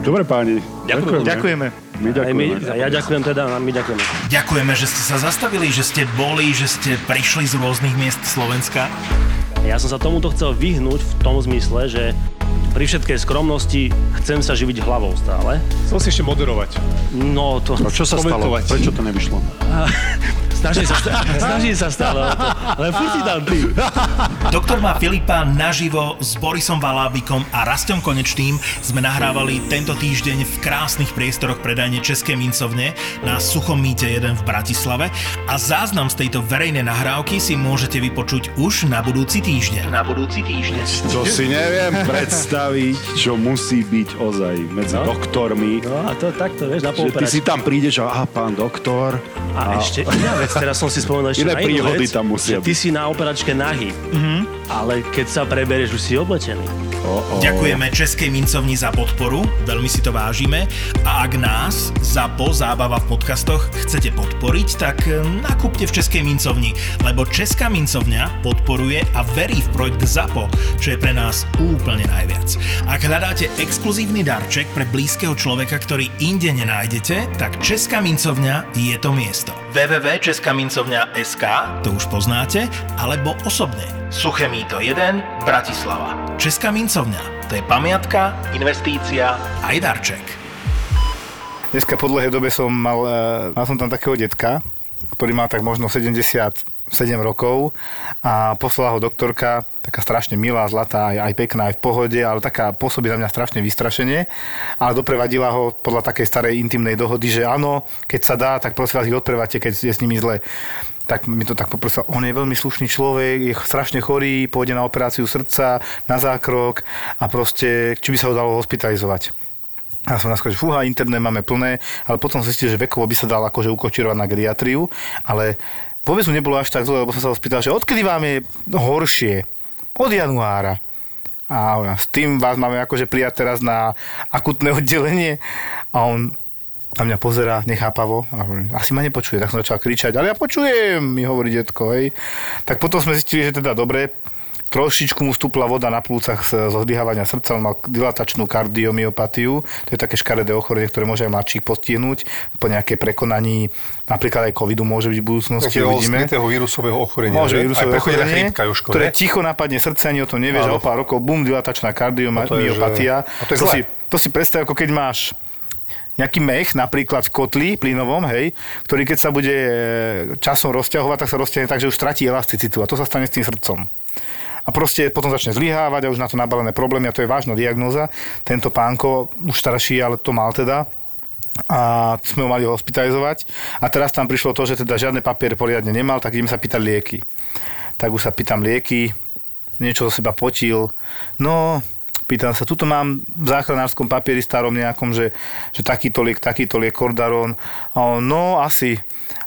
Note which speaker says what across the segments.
Speaker 1: Dobre páni.
Speaker 2: Ďakujeme.
Speaker 3: Ďakujeme.
Speaker 1: My
Speaker 2: Aj my,
Speaker 1: ďakujeme.
Speaker 2: a ja ďakujem teda, a my ďakujeme.
Speaker 4: Ďakujeme, že ste sa zastavili, že ste boli, že ste prišli z rôznych miest Slovenska.
Speaker 2: Ja som sa tomuto chcel vyhnúť v tom zmysle, že pri všetkej skromnosti chcem sa živiť hlavou stále.
Speaker 3: Chcel si ešte moderovať.
Speaker 2: No to...
Speaker 1: No čo sa stalo? Prečo to nevyšlo?
Speaker 2: Snaží sa, snaží sa stále ale furt si tam ty.
Speaker 4: Doktor má Filipa naživo s Borisom Valábikom a Rastom Konečným sme nahrávali tento týždeň v krásnych priestoroch predajne České mincovne na Suchom mýte 1 v Bratislave a záznam z tejto verejnej nahrávky si môžete vypočuť už na budúci týždeň. Na budúci týždeň.
Speaker 1: To si neviem predstaviť, čo musí byť ozaj medzi
Speaker 2: No.
Speaker 1: doktormi.
Speaker 2: No a to takto, vieš, na
Speaker 1: Že ty si tam prídeš a aha, pán doktor.
Speaker 2: A ešte iná vec, teraz som si spomenul ešte
Speaker 1: Iné
Speaker 2: na inú
Speaker 1: príhody
Speaker 2: vec,
Speaker 1: tam musia
Speaker 2: ty si na operačke nahý, ale keď sa preberieš, už si oblečený.
Speaker 1: Oh, oh.
Speaker 4: Ďakujeme Českej mincovni za podporu, veľmi si to vážime. A ak nás, ZAPO, Zábava v podcastoch, chcete podporiť, tak eh, nakúpte v Českej mincovni, lebo Česká mincovňa podporuje a verí v projekt ZAPO, čo je pre nás úplne najviac. Ak hľadáte exkluzívny darček pre blízkeho človeka, ktorý inde nenájdete, tak Česká mincovňa je to miesto. www.českamincovňa.sk, to už poznáte, alebo osobne. Suché míto 1, Bratislava. Česká mincovňa, to je pamiatka, investícia aj darček.
Speaker 3: Dneska po dlhej dobe som mal, e, mal som tam takého detka, ktorý mal tak možno 77 rokov a poslala ho doktorka, taká strašne milá, zlatá, aj, pekná, aj v pohode, ale taká pôsobí na mňa strašne vystrašenie, ale doprevadila ho podľa takej starej intimnej dohody, že áno, keď sa dá, tak prosím vás ich odprevate, keď je s nimi zle. Tak mi to tak poprosil, on je veľmi slušný človek, je strašne chorý, pôjde na operáciu srdca, na zákrok a proste, či by sa ho dalo hospitalizovať. A som naskôr, že fúha, internet máme plné, ale potom zistil, že vekovo by sa dal akože ukočírovať na geriatriu, ale vôbec mu nebolo až tak zle, lebo som sa ho spýtal, že odkedy vám je horšie? Od januára. A hovorím, s tým vás máme akože prijať teraz na akutné oddelenie. A on na mňa pozera nechápavo a hovorím, asi ma nepočuje, tak som začal kričať, ale ja počujem, mi hovorí detko, hej. Tak potom sme zistili, že teda dobre, trošičku mu stúpla voda na plúcach z- zo zdýhavania srdca, on mal dilatačnú kardiomyopatiu, to je také škaredé ochorenie, ktoré môže aj mladších postihnúť po nejakej prekonaní, napríklad aj covidu môže byť v budúcnosti,
Speaker 5: Takého
Speaker 3: uvidíme.
Speaker 5: skrytého vírusového ochorenia.
Speaker 3: Môže
Speaker 5: že?
Speaker 3: vírusové
Speaker 5: Aj
Speaker 3: ochorenie,
Speaker 5: Jožko,
Speaker 3: ktoré ticho napadne srdce, ani o tom nevieš, a o pár rokov, bum, dilatačná
Speaker 5: A to je,
Speaker 3: kardiomyopatia.
Speaker 5: že- a to je
Speaker 3: to,
Speaker 5: zlé.
Speaker 3: si, to si predstav, ako keď máš nejaký mech, napríklad v kotli plynovom, hej, ktorý keď sa bude e, časom rozťahovať, tak sa rozťahne tak, že už stratí elasticitu a to sa stane s tým srdcom. A proste potom začne zlyhávať a už na to nabalené problémy a to je vážna diagnóza. Tento pánko, už starší, ale to mal teda, a sme ho mali hospitalizovať. A teraz tam prišlo to, že teda žiadne papiere poriadne nemal, tak ideme sa pýtať lieky. Tak už sa pýtam lieky, niečo zo seba potil. No, pýtam sa, tuto mám v záchranárskom papieri starom nejakom, že, že takýto liek, takýto liek, Kordaron. A on, no, asi.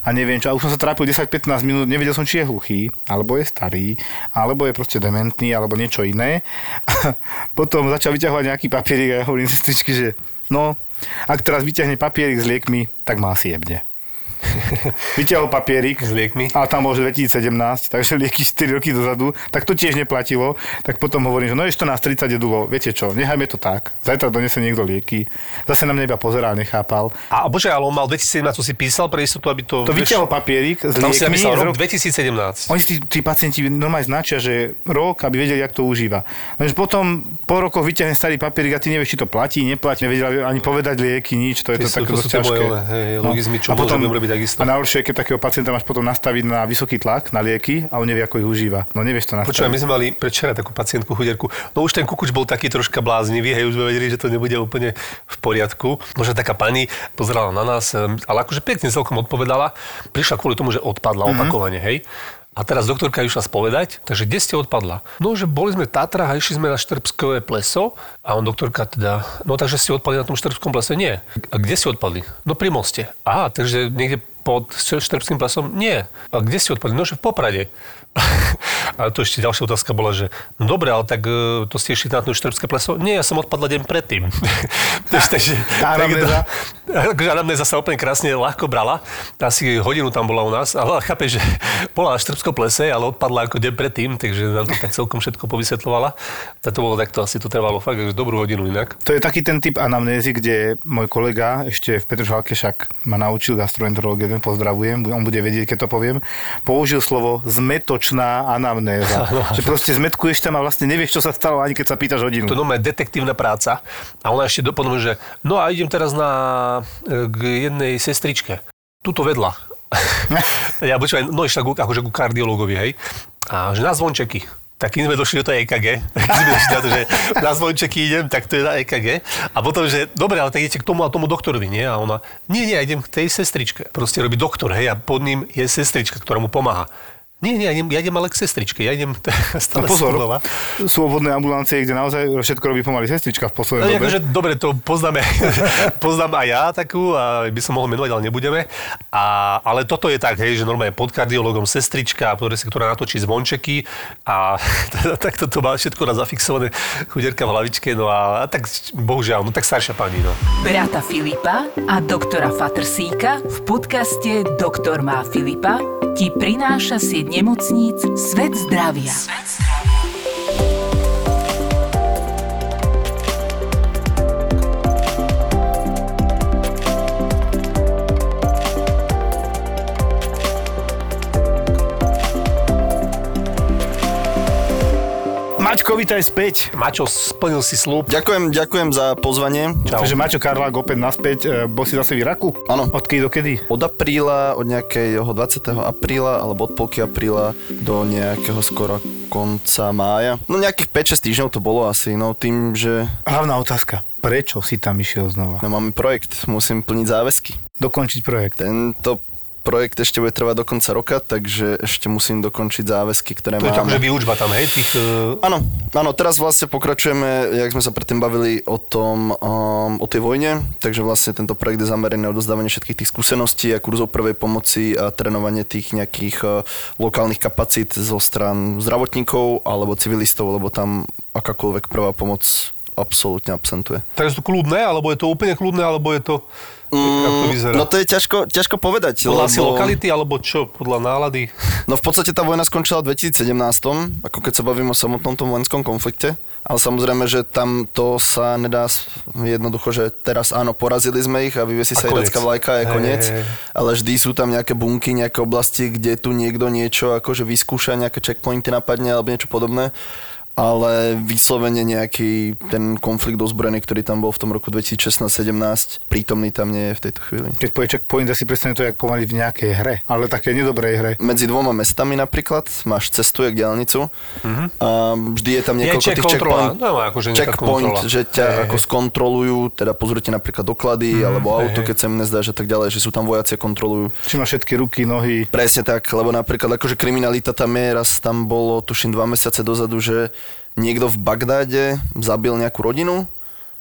Speaker 3: A neviem čo. A už som sa trápil 10-15 minút, nevedel som, či je hluchý, alebo je starý, alebo je proste dementný, alebo niečo iné. Potom začal vyťahovať nejaký papierik a ja hovorím sestričky, že no, ak teraz vyťahne papierik s liekmi, tak má asi jebne. Vyťahol papierik
Speaker 5: S liekmi?
Speaker 3: a tam bol že 2017, takže lieky 4 roky dozadu, tak to tiež neplatilo. Tak potom hovorím, že no ešte nás 30 jedulov, viete čo, nechajme to tak, zajtra donese niekto lieky. Zase na mňa iba pozeral, nechápal.
Speaker 5: A bože, ale on mal 2017, to si písal pre istotu, aby to...
Speaker 3: To vyťahol papierik s
Speaker 5: Tam si
Speaker 3: liekmi.
Speaker 5: napísal
Speaker 3: z
Speaker 5: rok
Speaker 3: roku-
Speaker 5: 2017.
Speaker 3: Oni si tí pacienti normálne značia, že rok, aby vedeli, jak to užíva. Lenže potom po rokoch vyťahne starý papierik a ty nevieš, či to platí, neplatí, nevedeli ani povedať lieky, nič, to je to,
Speaker 5: To
Speaker 3: také dosť ťažké.
Speaker 5: moje, hej, logizmy, čo
Speaker 3: a potom,
Speaker 5: robiť takisto.
Speaker 3: A najhoršie, je, keď takého pacienta máš potom nastaviť na vysoký tlak, na lieky a on nevie, ako ich užíva. No nevieš to nastaviť.
Speaker 5: Počúvaj, my sme mali predvčera takú pacientku chuderku. No už ten kukuč bol taký troška bláznivý, hej, už sme vedeli, že to nebude úplne v poriadku. Možno taká pani pozerala na nás, em, ale akože pekne celkom odpovedala. Prišla kvôli tomu, že odpadla
Speaker 3: Mhm.
Speaker 5: opakovane, hej. A teraz doktorka išla spovedať, takže kde ste odpadla? No, že boli sme v a išli sme na Štrbskové pleso a on doktorka teda, no takže ste odpadli na tom Štrbskom plese? Nie. A kde ste odpadli? No pri moste. Aha, takže niekde pod Štrbským plesom? Nie. A kde ste odpadli? No, že v Poprade. A to ešte ďalšia otázka bola, že no dobre, ale tak e, to ste išli na to Štrbské pleso? Nie, ja som odpadla deň predtým. Takže,
Speaker 3: Tá anamnéza?
Speaker 5: Takže anamnéza sa úplne krásne ľahko brala. Asi hodinu tam bola u nás, ale chápe, že bola na Štrbskom plese, ale odpadla ako deň predtým, takže nám to tak celkom všetko povysvetlovala. Tak to bolo takto, asi to trvalo fakt že dobrú hodinu inak.
Speaker 3: To je taký ten typ anamnézy, kde môj kolega ešte v Petržalke však ma naučil gastroenterológ, jeden pozdravujem, on bude vedieť, keď to poviem, použil slovo zmetočná anamnéza. že proste zmetkuješ tam a vlastne nevieš, čo sa stalo, ani keď sa pýtaš hodinu.
Speaker 5: To je detektívna práca. A ona ešte doplnila, že no a idem teraz na, e, k jednej sestričke. Tuto vedľa. ja počúvaj, no ešte ku, akože ku kardiológovi, hej. A že na zvončeky. Tak keď sme došli do toho EKG, sme došli na to, že na zvončeky idem, tak to je na EKG. A potom, že dobre, ale tak idete k tomu a tomu doktorovi, nie? A ona, nie, nie, idem k tej sestričke. Proste robí doktor, hej, a pod ním je sestrička, ktorá mu pomáha. Nie, nie, ja idem, ja idem ale k sestričke, ja idem stále
Speaker 3: No pozor,
Speaker 5: znova.
Speaker 3: sú obvodné ambulancie, kde naozaj všetko robí pomaly sestrička v
Speaker 5: No,
Speaker 3: poslednej dobe.
Speaker 5: akože, dobre, to poznáme, poznám aj ja takú a by som mohol menovať, ale nebudeme. A, ale toto je tak, hej, že normálne pod kardiologom sestrička, ktorá, ktorá natočí zvončeky a takto to má všetko na zafixované chuderka v hlavičke, no a, a tak bohužiaľ, no tak staršia pani, no.
Speaker 6: Brata Filipa a doktora Fatrsíka v podcaste Doktor má Filipa ti prináša sieť nemocníc Svet zdravia.
Speaker 3: Maťko, vítaj späť.
Speaker 5: Mačo, splnil si slúb.
Speaker 7: Ďakujem, ďakujem za pozvanie.
Speaker 5: Čau.
Speaker 3: Takže Maťo Karlák opäť naspäť. E, Bol si zase v Iraku?
Speaker 7: Áno.
Speaker 3: Odkedy do kedy?
Speaker 7: Od apríla, od nejakého 20. apríla alebo od polky apríla do nejakého skoro konca mája. No nejakých 5-6 týždňov to bolo asi, no tým, že
Speaker 3: Hlavná otázka. Prečo si tam išiel znova?
Speaker 7: no, máme projekt, musím plniť záväzky.
Speaker 3: Dokončiť projekt.
Speaker 7: Tento projekt ešte bude trvať do konca roka, takže ešte musím dokončiť záväzky, ktoré
Speaker 5: To je tak,
Speaker 7: máme.
Speaker 5: že výučba tam, hej, tých... e,
Speaker 7: Áno, áno, teraz vlastne pokračujeme, jak sme sa predtým bavili o tom, um, o tej vojne, takže vlastne tento projekt je zameraný na odozdávanie všetkých tých skúseností a kurzov prvej pomoci a trénovanie tých nejakých uh, lokálnych kapacít zo stran zdravotníkov alebo civilistov, lebo tam akákoľvek prvá pomoc absolútne absentuje.
Speaker 5: Takže je to kľudné, alebo je to úplne kľudné, alebo je to... ako to vyzerá?
Speaker 7: No to je ťažko, ťažko povedať.
Speaker 5: Podľa asi
Speaker 7: lebo-
Speaker 5: lokality, alebo čo? Podľa nálady?
Speaker 7: No v podstate tá vojna skončila v 2017, ako keď sa bavíme o samotnom tom vojenskom konflikte. Ale samozrejme, že tam to sa nedá jednoducho, že teraz áno, porazili sme ich a vyvesí sa iracká vlajka a je koniec. Ale vždy sú tam nejaké bunky, nejaké oblasti, kde tu niekto niečo akože vyskúša, nejaké checkpointy napadne alebo niečo podobné. Ale vyslovene nejaký ten konflikt ozbrojený, ktorý tam bol v tom roku 2016-17, prítomný tam nie je v tejto chvíli.
Speaker 3: Keď povie checkpoint, asi presne to, jak pomaly v nejakej hre, ale také nedobrej hre.
Speaker 7: medzi dvoma mestami napríklad, máš cestu jak diálnicu a vždy je tam
Speaker 5: Je
Speaker 7: niekoľko
Speaker 5: check
Speaker 7: tých
Speaker 5: kontrola.
Speaker 7: checkpoint,
Speaker 5: No, akože
Speaker 7: checkpoint
Speaker 5: kontrola.
Speaker 7: že ťa
Speaker 5: hej.
Speaker 7: ako skontrolujú, teda pozrite napríklad doklady alebo
Speaker 5: hej,
Speaker 7: auto,
Speaker 5: hej.
Speaker 7: keď sa im nezdá, že tak ďalej, že sú tam vojaci a kontrolujú.
Speaker 3: Či má všetky ruky, nohy.
Speaker 7: Presne tak, lebo napríklad akože kriminalita tam je, raz tam bolo, tuším, dva mesiace dozadu, že niekto v Bagdáde zabil nejakú rodinu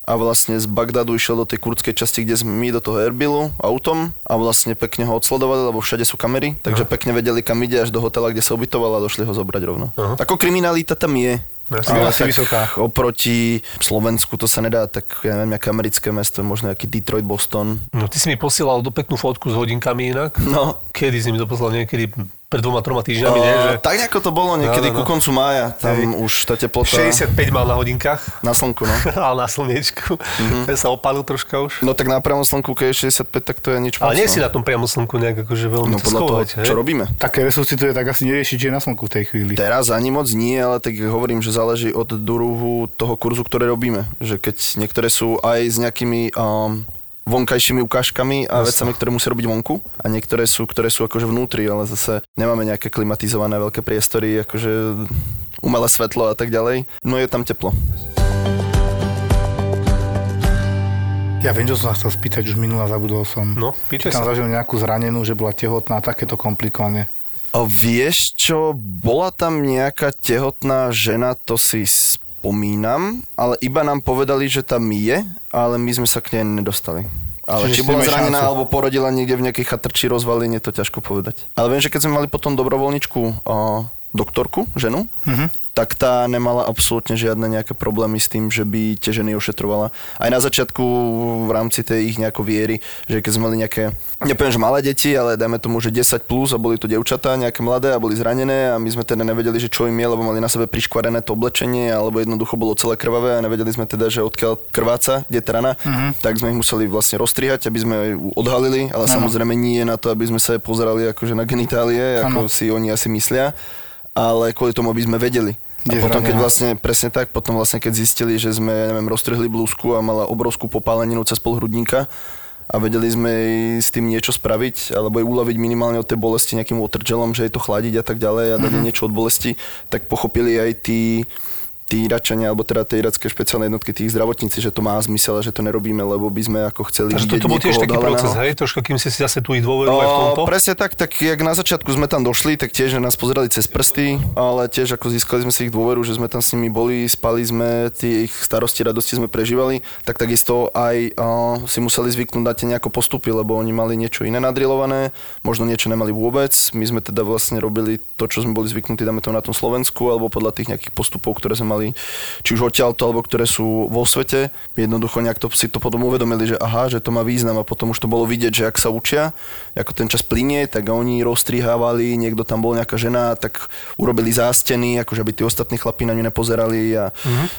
Speaker 7: a vlastne z Bagdadu išiel do tej kurdskej časti, kde sme my, do toho Erbilu autom a vlastne pekne ho odsledovali, lebo všade sú kamery, takže pekne vedeli, kam ide až do hotela, kde sa ubytoval a došli ho zobrať rovno.
Speaker 5: Aha.
Speaker 7: Ako kriminalita tam je,
Speaker 3: Ale asi vysoká.
Speaker 7: oproti Slovensku to sa nedá, tak ja neviem, nejaké americké mesto, možno nejaký Detroit, Boston.
Speaker 5: No ty si mi posielal do peknú fotku s hodinkami inak.
Speaker 7: No,
Speaker 5: Kedy si mi to poslal? Niekedy pred dvoma, troma týždňami, nie? Že
Speaker 7: Uh, tak nejako to bolo niekedy
Speaker 5: No, no, no.
Speaker 7: ku koncu mája, tam
Speaker 5: Hej.
Speaker 7: už tá teplota
Speaker 5: 65 mal na hodinkách,
Speaker 7: na slnku, no.
Speaker 5: ale na slniečku. Mm-hmm. Ten sa opálil troška už.
Speaker 7: No tak na priamom slnku, keď je 65, tak to je nič
Speaker 5: Ale nie
Speaker 7: no.
Speaker 5: si na tom priamo slnku nejak akože veľmi
Speaker 7: No podľa toho,
Speaker 5: skovať, hej?
Speaker 7: čo robíme.
Speaker 3: Také resuscituje, tak asi nerieši, či je na slnku v tej chvíli.
Speaker 7: Teraz ani moc nie, ale tak hovorím, že záleží od druhu toho kurzu, ktoré robíme. Že keď niektoré sú aj s nejakými um, vonkajšími ukážkami a vecami, ktoré musia robiť vonku a niektoré sú, ktoré sú akože vnútri, ale zase nemáme nejaké klimatizované veľké priestory, akože umelé svetlo a tak ďalej. No je tam teplo.
Speaker 3: Ja viem, čo som sa chcel spýtať, už minula zabudol som.
Speaker 5: No,
Speaker 3: Či
Speaker 5: pýtaj
Speaker 3: tam
Speaker 5: sa.
Speaker 3: zažil nejakú zranenú, že bola tehotná, takéto komplikované.
Speaker 7: A vieš čo, bola tam nejaká tehotná žena, to si spomínam, ale iba nám povedali, že tam je, ale my sme sa k nej nedostali. Ale
Speaker 3: Čiže
Speaker 7: či bola zranená
Speaker 3: šancu.
Speaker 7: alebo porodila niekde v nejakej chatrči rozvaline, to ťažko povedať. Ale viem, že keď sme mali potom dobrovoľničku a, doktorku, ženu,
Speaker 3: Mhm.
Speaker 7: Tak tá nemala absolútne žiadne nejaké problémy s tým, že by tie ženy ošetrovala. Aj na začiatku v rámci tej ich nejako viery, že keď sme mali nejaké, nepoviem, že malé deti, ale dajme tomu, že 10 plus a boli to dievčatá nejaké mladé a boli zranené a my sme teda nevedeli, že čo im je, lebo mali na sebe priškvarené to oblečenie alebo jednoducho bolo celé krvavé a nevedeli sme teda, že odkiaľ krváca, kde je tá rana, tak sme ich museli vlastne rozstrihať, aby sme ju odhalili, ale samozrejme nie na to, aby sme sa pozerali akože na genitálie, ako
Speaker 3: Áno.
Speaker 7: si oni asi myslia ale kvôli tomu, aby sme vedeli. A potom, keď vlastne, presne tak, potom vlastne, keď zistili, že sme, ja neviem, roztrhli blúzku a mala obrovskú popáleninu cez pol hrudníka a vedeli sme jej s tým niečo spraviť, alebo jej uľaviť minimálne od tej bolesti nejakým watergelom, že jej to chladiť a tak ďalej a dať jej niečo od bolesti, tak pochopili aj tí, tí Iračania, alebo teda tie iracké špeciálne jednotky, tých zdravotníci, že to má zmysel a že to nerobíme, lebo by sme ako chceli
Speaker 5: Takže toto bol tiež taký
Speaker 7: odhaleného.
Speaker 5: proces, hej? Troška, kým si si zase tu ich dôveru aj v tomto.
Speaker 7: O, presne tak, tak jak na začiatku sme tam došli, tak tiež nás pozerali cez prsty, ale tiež ako získali sme si ich dôveru, že sme tam s nimi boli, spali sme, tie ich starosti, radosti sme prežívali, tak takisto aj o, si museli zvyknúť na tie nejako postupy, lebo oni mali niečo iné nadrilované, možno niečo nemali vôbec. My sme teda vlastne robili to, čo sme boli zvyknutí, dáme to na tom Slovensku, alebo podľa tých nejakých postupov, ktoré sme mali, či už odtiaľto, alebo ktoré sú vo svete. Jednoducho nejak to, si to potom uvedomili, že aha, že to má význam a potom už to bolo vidieť, že ak sa učia, ako ten čas plinie, tak oni rozstrihávali, niekto tam bol nejaká žena, tak urobili zásteny, akože aby tí ostatní chlapí na ňu nepozerali a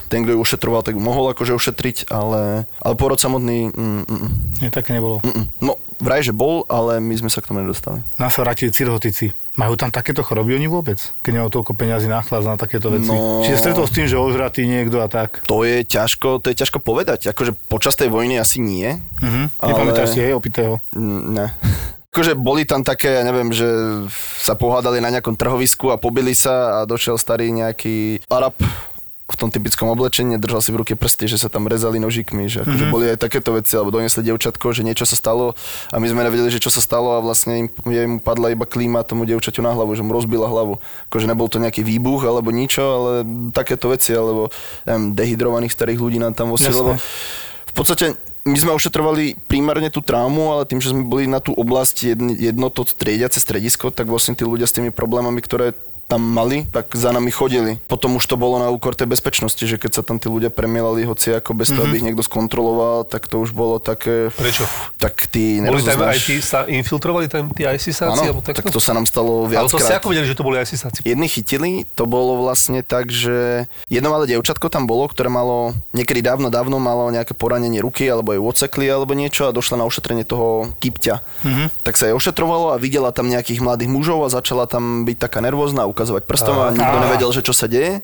Speaker 7: ten, kto ju ošetroval, tak mohol akože ošetriť, ale, ale porod samotný, mm, mm, mm,
Speaker 3: Nie, také nebolo.
Speaker 7: mm. no vraj, že bol, ale my sme sa k tomu nedostali.
Speaker 3: Nás sa vrátili cirhotici. Majú tam takéto choroby oni vôbec? Keď nemajú toľko peňazí náchlad na takéto veci.
Speaker 7: No.
Speaker 3: Čiže stretol s tým, že ožratý niekto a tak.
Speaker 7: To je ťažko, to je ťažko povedať. Akože počas tej vojny asi nie.
Speaker 3: Mhm.
Speaker 7: Ale-
Speaker 3: Nepamätáš si, hej, opitého?
Speaker 7: Mm, Ne. Akože boli tam také, ja neviem, že sa pohádali na nejakom trhovisku a pobili sa a došiel starý nejaký Arab v tom typickom oblečení, držal si v ruke prsty, že sa tam rezali nožikmi, že akože boli aj takéto veci, alebo donesli dievčatko, že niečo sa stalo a my sme nevedeli, že čo sa stalo a vlastne im, mu padla iba klíma tomu dievčaťu na hlavu, že mu rozbila hlavu. Akože nebol to nejaký výbuch alebo ničo, ale takéto veci, alebo neviem, dehydrovaných starých ľudí nám tam vosili, lebo v podstate my sme ošetrovali primárne tú traumu, ale tým, že sme boli na tú oblasť jedn, jedno to triediace stredisko, tak vlastne tí ľudia s tými problémami, ktoré tam mali, tak za nami chodili. Potom už to bolo na úkor tej bezpečnosti, že keď sa tam tí ľudia premielali hoci ako bez toho, aby ich niekto skontroloval, tak to už bolo také...
Speaker 5: Prečo?
Speaker 7: Tak ty
Speaker 5: Boli tam aj tí, sa infiltrovali tam tí ISISáci?
Speaker 7: Áno, tak to sa nám stalo
Speaker 5: Ale to ste
Speaker 7: viackrát.
Speaker 5: ako vedeli, že to boli ISISáci?
Speaker 7: Jedni chytili, to bolo vlastne tak, že jedno malé dievčatko tam bolo, ktoré malo, niekedy dávno, dávno malo nejaké poranenie ruky, alebo ju odsekli, alebo niečo a došla na ošetrenie toho kypťa. Mm-hmm. Tak sa jej ošetrovalo a videla tam nejakých mladých mužov a začala tam byť taká nervózna, ukazovať prstom a nikto nevedel, že čo sa deje.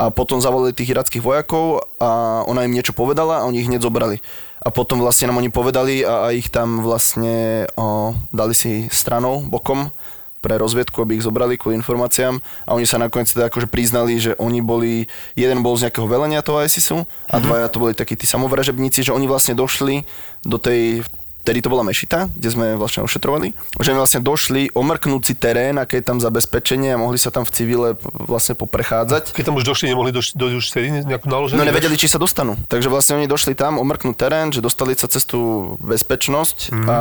Speaker 7: A potom zavolali tých irackých vojakov a ona im niečo povedala a oni ich hneď zobrali. A potom vlastne nám oni povedali a, a ich tam vlastne o, dali si stranou, bokom pre rozviedku, aby ich zobrali kvôli informáciám a oni sa nakoniec teda akože priznali, že oni boli, jeden bol z nejakého velenia toho ISISu a dvaja to boli takí tí samovražebníci, že oni vlastne došli do tej Vtedy to bola Mešita, kde sme vlastne ošetrovali. Že vlastne došli omrknúť si terén, aké je tam zabezpečenie a mohli sa tam v civile vlastne poprechádzať.
Speaker 5: Keď tam už došli, nemohli dojsť do už vtedy nejakú naloženú?
Speaker 7: No nevedeli, či sa dostanú. Takže vlastne oni došli tam, omrknúť terén, že dostali sa cez tú bezpečnosť
Speaker 3: Mhm.
Speaker 7: a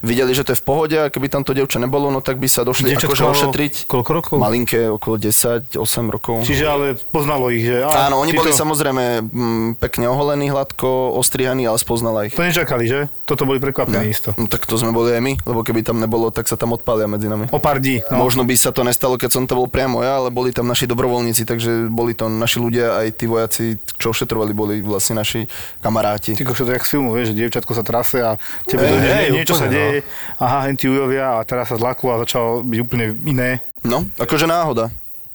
Speaker 7: videli, že to je v pohode a keby tam to dievča nebolo, no tak by sa došli
Speaker 3: Dievčatko
Speaker 7: akože ošetriť.
Speaker 3: koľko rokov?
Speaker 7: Malinké, okolo 10, 8 rokov.
Speaker 3: Čiže ale poznalo ich, že... á,
Speaker 7: Áno, oni boli samozrejme mm, pekne oholení, hladko, ostrihaní, ale spoznala ich.
Speaker 3: To nečakali, že? Toto boli prekvapení isto.
Speaker 7: No tak to sme boli aj my, lebo keby tam nebolo, tak sa tam odpália medzi nami.
Speaker 3: O pár dní.
Speaker 7: No.
Speaker 3: No.
Speaker 7: Možno by sa to nestalo, keď som to bol priamo ja, ale boli tam naši dobrovoľníci, takže boli to naši ľudia, aj tí vojaci, čo ošetrovali, boli vlastne naši kamaráti.
Speaker 3: Ty to jak z filmu, vieš, že dievčatko sa trase a tebe
Speaker 7: hej,
Speaker 3: nie, niečo sa
Speaker 5: úplne, no.
Speaker 3: deje, aha, hen tí ujovia a teraz sa zlaklo a začalo byť úplne iné.
Speaker 7: No, akože náhoda.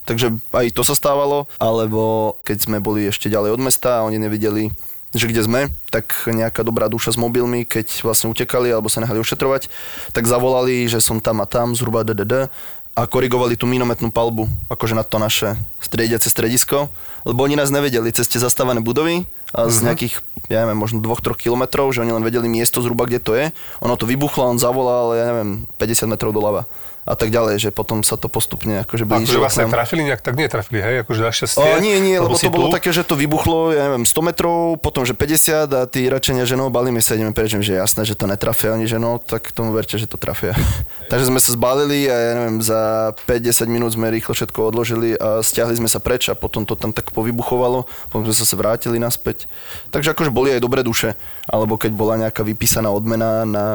Speaker 7: Takže aj to sa stávalo, alebo keď sme boli ešte ďalej od mesta a oni nevideli, že kde sme, tak nejaká dobrá duša s mobilmi, keď vlastne utekali alebo sa nehali ošetrovať, tak zavolali, že som tam a tam, zhruba DDD a korigovali tú minometnú palbu, akože na to naše striediace stredisko, lebo oni nás nevedeli cez tie zastávané budovy a z nejakých, ja neviem, možno 2-3 kilometrov, že oni len vedeli miesto zhruba, kde to je. Ono to vybuchlo, on zavolal, ja neviem, 50 metrov doľava. A tak ďalej, že potom sa to postupne akože
Speaker 5: Akože
Speaker 7: blížilo
Speaker 5: vlastne
Speaker 7: k nám.
Speaker 5: trafili nejak, tak netrafili, hej, akože našťastie.
Speaker 7: O, nie, nie, lebo
Speaker 5: si
Speaker 7: to bolo
Speaker 5: tu.
Speaker 7: také, že to vybuchlo, ja neviem, 100 metrov, potom že 50 a tí račenia, že no, balíme sa, ideme preč, že jasné, že to netrafia, oni, že no, tak tomu verte, že to trafia. Takže sme sa zbalili a ja neviem, za 5-10 minút sme rýchlo všetko odložili a stiahli sme sa preč a potom to tam tak povybuchovalo, potom sme sa vrátili naspäť. Takže akože boli aj dobré duše, alebo keď bola nejaká vypísaná odmena na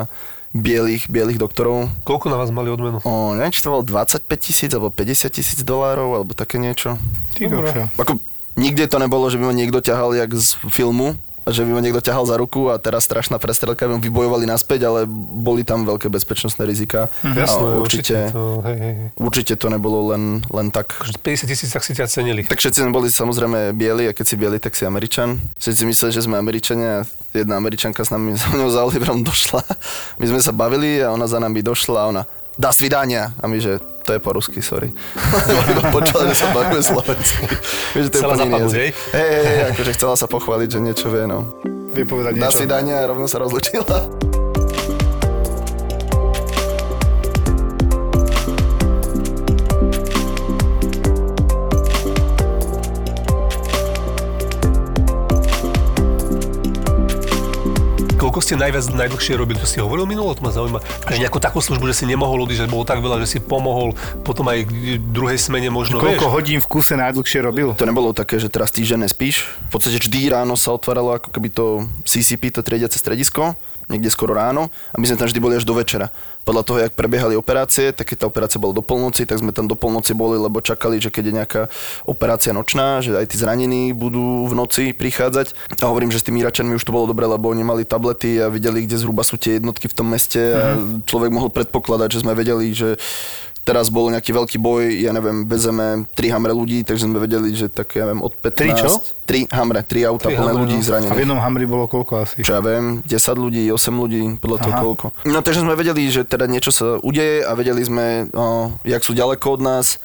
Speaker 7: bielých, bielých doktorov,
Speaker 5: Koľko na vás mali odmenu?
Speaker 7: O, neviem, či to bolo 25 tisíc alebo 50 tisíc dolárov, alebo také niečo.
Speaker 3: Ty.
Speaker 7: Ako, nikde to nebolo, že by ma niekto ťahal jak z filmu, že by ma niekto ťahal za ruku a teraz strašná prestrelka, by vybojovali naspäť, ale boli tam veľké bezpečnostné rizika.
Speaker 5: Jasné,
Speaker 7: a
Speaker 5: určite.
Speaker 7: určite,
Speaker 5: To, hej, hej,
Speaker 7: určite to nebolo len, len tak.
Speaker 5: 50 tisíc, tak si ťa cenili.
Speaker 7: Tak všetci boli samozrejme bieli a keď si bieli, tak si Američan. Všetci mysleli, že sme Američania a jedna Američanka s nami, za mňou za Oliverom došla. My sme sa bavili a ona za nami došla a ona dá svidania. A my, že to je po rusky, sorry. Počula, že sa bavíme slovensky. Vieš, to je
Speaker 5: Chcela
Speaker 7: úplne jazyk.
Speaker 5: hej?
Speaker 7: Hej, akože chcela sa pochváliť, že niečo vie, no.
Speaker 3: Vie povedať
Speaker 7: Dá
Speaker 3: niečo.
Speaker 7: svidania a rovno sa rozlučila.
Speaker 5: Koľko ste najviac, najdlhšie robili? To si hovoril minulo, to ma zaujíma. Že nejakú takú službu, že si nemohol odísť, že bolo tak veľa, že si pomohol potom aj druhej smene možno,
Speaker 3: Koľko
Speaker 5: vieš?
Speaker 3: hodín v kuse najdlhšie robil?
Speaker 7: To nebolo také, že teraz týždeň nespíš. V podstate vždy ráno sa otváralo ako keby to CCP, to triediace stredisko, niekde skoro ráno a my sme tam vždy boli až do večera. Podľa toho, jak prebiehali operácie, tak keď tá operácia bola do polnoci, tak sme tam do polnoci boli, lebo čakali, že keď je nejaká operácia nočná, že aj tí zranení budú v noci prichádzať. A hovorím, že s tými Iračanmi už to bolo dobre, lebo oni mali tablety a videli, kde zhruba sú tie jednotky v tom meste a človek mohol predpokladať, že sme vedeli, že Teraz bol nejaký veľký boj, ja neviem, vezeme 3 hamre ľudí, takže sme vedeli, že tak ja neviem, od 15...
Speaker 3: Tri čo?
Speaker 7: 3 hamre, 3 auta
Speaker 5: Tri
Speaker 7: plné
Speaker 5: hamre,
Speaker 7: ľudí
Speaker 5: no.
Speaker 3: A v
Speaker 7: zranených.
Speaker 3: jednom hamri bolo koľko asi?
Speaker 7: Čo ja viem, 10 ľudí, 8 ľudí, podľa toho koľko. No takže sme vedeli, že teda niečo sa udeje a vedeli sme, o, jak sú ďaleko od nás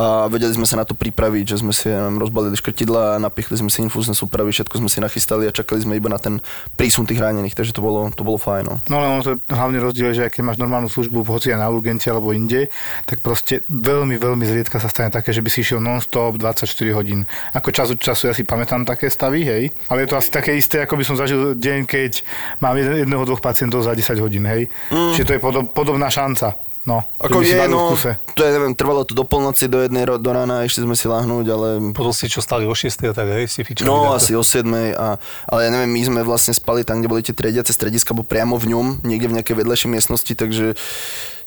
Speaker 7: a vedeli sme sa na to pripraviť, že sme si neviem, rozbalili škrtidla, napichli sme si infúzne súpravy, všetko sme si nachystali a čakali sme iba na ten prísun tých ranených, takže to bolo, to bolo fajn. No.
Speaker 3: No ale ono to je hlavný rozdiel, že keď máš normálnu službu, hoci aj na urgente alebo inde, tak proste veľmi, veľmi zriedka sa stane také, že by si išiel non-stop 24 hodín. Ako čas od času, ja si pamätám také stavy, hej, ale je to asi také isté, ako by som zažil deň, keď mám jedného, dvoch pacientov za 10 hodín, hej. Mm. Čiže to je podob, podobná šanca. No,
Speaker 7: Ako
Speaker 3: si
Speaker 7: je, no, to je, neviem, trvalo to do polnoci, do jednej ro- do rána, išli sme si lahnúť, ale
Speaker 5: Potom ste čo stali o 6 a tak, hej, ste fičali.
Speaker 7: No, asi o 7, a, ale ja neviem, my sme vlastne spali tam, kde boli tie triediace strediska, bo priamo v ňom, niekde v nejakej vedlejšej miestnosti, takže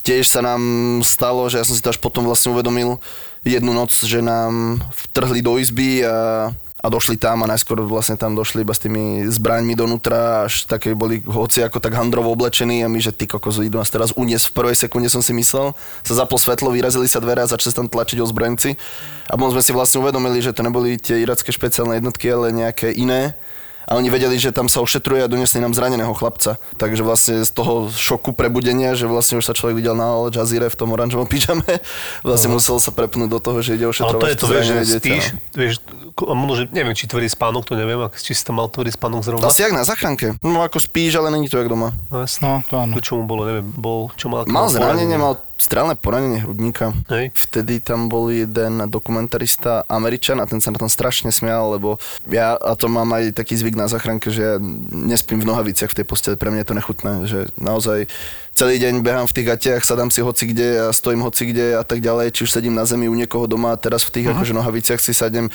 Speaker 7: tiež sa nám stalo, že ja som si to až potom vlastne uvedomil jednu noc, že nám vtrhli do izby a a došli tam a najskôr vlastne tam došli iba s tými zbraňmi donútra, až také boli hoci ako tak handrovo oblečení a my, že ty kokos, idú nás teraz uniesť. V prvej sekunde som si myslel, sa zaplo svetlo, vyrazili sa dvere a začali tam tlačiť ozbrojenci. A potom sme si vlastne uvedomili, že to neboli tie iracké špeciálne jednotky, ale nejaké iné. A oni vedeli, že tam sa ošetruje a donesli nám zraneného chlapca. Takže vlastne z toho šoku prebudenia, že vlastne už sa človek videl na Al Jazeera v tom oranžovom pyžame, vlastne musel sa prepnúť do toho, že ide
Speaker 5: Ale
Speaker 7: ošetrovať
Speaker 5: to je to, vieš, že spíš,
Speaker 7: no.
Speaker 5: vieš, možno, že neviem, či tvrdý spánok, to neviem, ak- či si tam mal tvrdý spánok zrovna.
Speaker 7: Asi jak na záchranke. No ako spíš, ale není to jak doma.
Speaker 5: No, jasné.
Speaker 3: No, to áno.
Speaker 5: To čo mu bolo, neviem, bol, čo mal...
Speaker 7: Mal zranenie, mal strelné poranenie hrudníka.
Speaker 5: Hej.
Speaker 7: Vtedy tam bol jeden dokumentarista Američan a ten sa na tom strašne smial, lebo ja a to mám aj taký zvyk na záchranke, že ja nespím v nohaviciach v tej posteli, pre mňa je to nechutné, že naozaj celý deň behám v tých gatiach, sadám si hoci kde a stojím hoci kde a tak ďalej, či už sedím na zemi u niekoho doma a teraz v tých akože nohaviciach si sadnem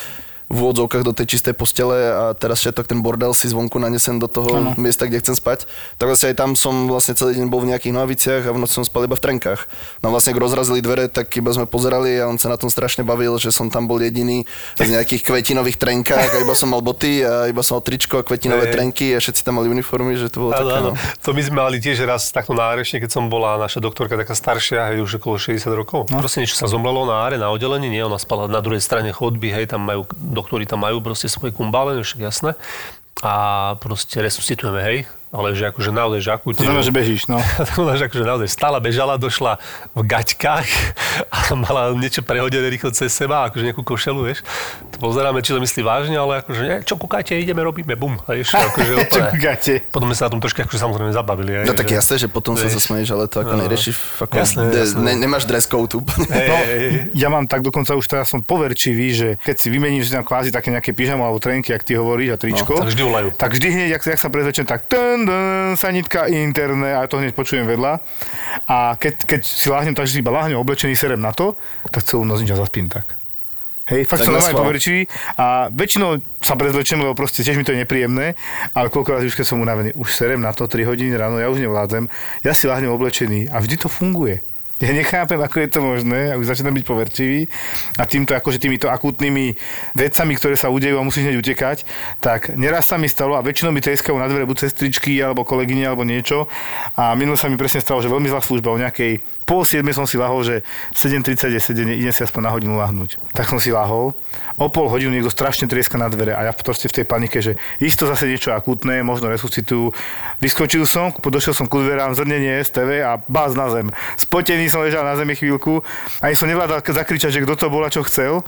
Speaker 7: v úvodzovkách do tej čistej postele a teraz všetok ten bordel si zvonku nanesem do toho ano. miesta, kde chcem spať. Tak vlastne aj tam som vlastne celý deň bol v nejakých nohaviciach a v noci som spal iba v trenkách. No vlastne ak rozrazili dvere, tak iba sme pozerali a on sa na tom strašne bavil, že som tam bol jediný v nejakých kvetinových trenkách a iba som mal boty a iba som mal tričko a kvetinové
Speaker 5: Hej.
Speaker 7: trenky a všetci tam mali uniformy, že to bolo
Speaker 5: Áno,
Speaker 7: také, no.
Speaker 5: To my sme mali tiež raz takto na Arešne, keď som bola naša doktorka taká staršia, hej, už okolo 60 rokov. No. Proste niečo sa zomrelo na áre, na oddelení, nie, ona spala na druhej strane chodby, hej, tam majú, doktori tam majú proste svoje kumbále, však jasné. A proste resuscitujeme, hej. Ale že akože naozaj, že akútne.
Speaker 3: To znamená, že bežíš, no.
Speaker 5: Znamená, že akože naozaj stála bežala, došla v gaťkách a mala niečo prehodené rýchlo cez seba, akože nejakú košelu, vieš. To pozeráme, či to myslí vážne, ale akože nie, čo kúkate, ideme, robíme, bum. Vieš, akože
Speaker 3: Čo kúkate?
Speaker 5: Potom sme sa na tom troška akože samozrejme zabavili. Aj,
Speaker 7: No tak
Speaker 5: že-
Speaker 7: jasné, že potom sa
Speaker 5: Vieš.
Speaker 7: zasmeješ, ale to ako
Speaker 5: No.
Speaker 7: neriešiš. Ako
Speaker 5: Jasné,
Speaker 7: de-
Speaker 5: jasné.
Speaker 7: Ne, nemáš dress code úplne.
Speaker 5: Hej,
Speaker 3: No, ja mám tak dokonca už teraz som poverčivý, že keď si vymeníš tam kvázi také nejaké pyžamo alebo trenky, ak ty hovoríš, a tričko,
Speaker 5: No, tak vždy volajú.
Speaker 3: tak vždy hneď, jak, jak sa prezvečem, tak dun, sanitka interné, a ja to hneď počujem vedľa. A keď, keď si láhnem tak, že si iba láhnem oblečený, serem na to, tak celú noc nič zaspím tak. Hej, fakt
Speaker 7: Tak
Speaker 3: som normálne poverčivý a väčšinou sa prezlečem, lebo proste tiež mi to je nepríjemné, ale koľko razy už keď som unavený, už serem na to 3 hodiny ráno, ja už nevládzem, ja si láhnem oblečený a vždy to funguje. Ja nechápem, ako je to možné, a už začínam byť poverčivý. A týmto, akože týmito akútnymi vecami, ktoré sa udejú a musíš hneď utekať, tak neraz sa mi stalo a väčšinou mi treskajú na dvere buď sestričky alebo kolegyne alebo niečo. A minul sa mi presne stalo, že veľmi zlá služba o nejakej pol siedme som si lahol, že 7.30 je sedenie, idem si aspoň na hodinu lahnúť. Tak som si lahol, o pol hodinu niekto strašne trieska na dvere a ja proste v tej panike, že isto zase niečo akútne, možno resuscitujú. Vyskočil som, došiel som ku dverám, zrnenie STV a bás na zem. Spotený som ležal na zemi chvíľku, ani som nevládal zakričať, že kto to bol čo chcel.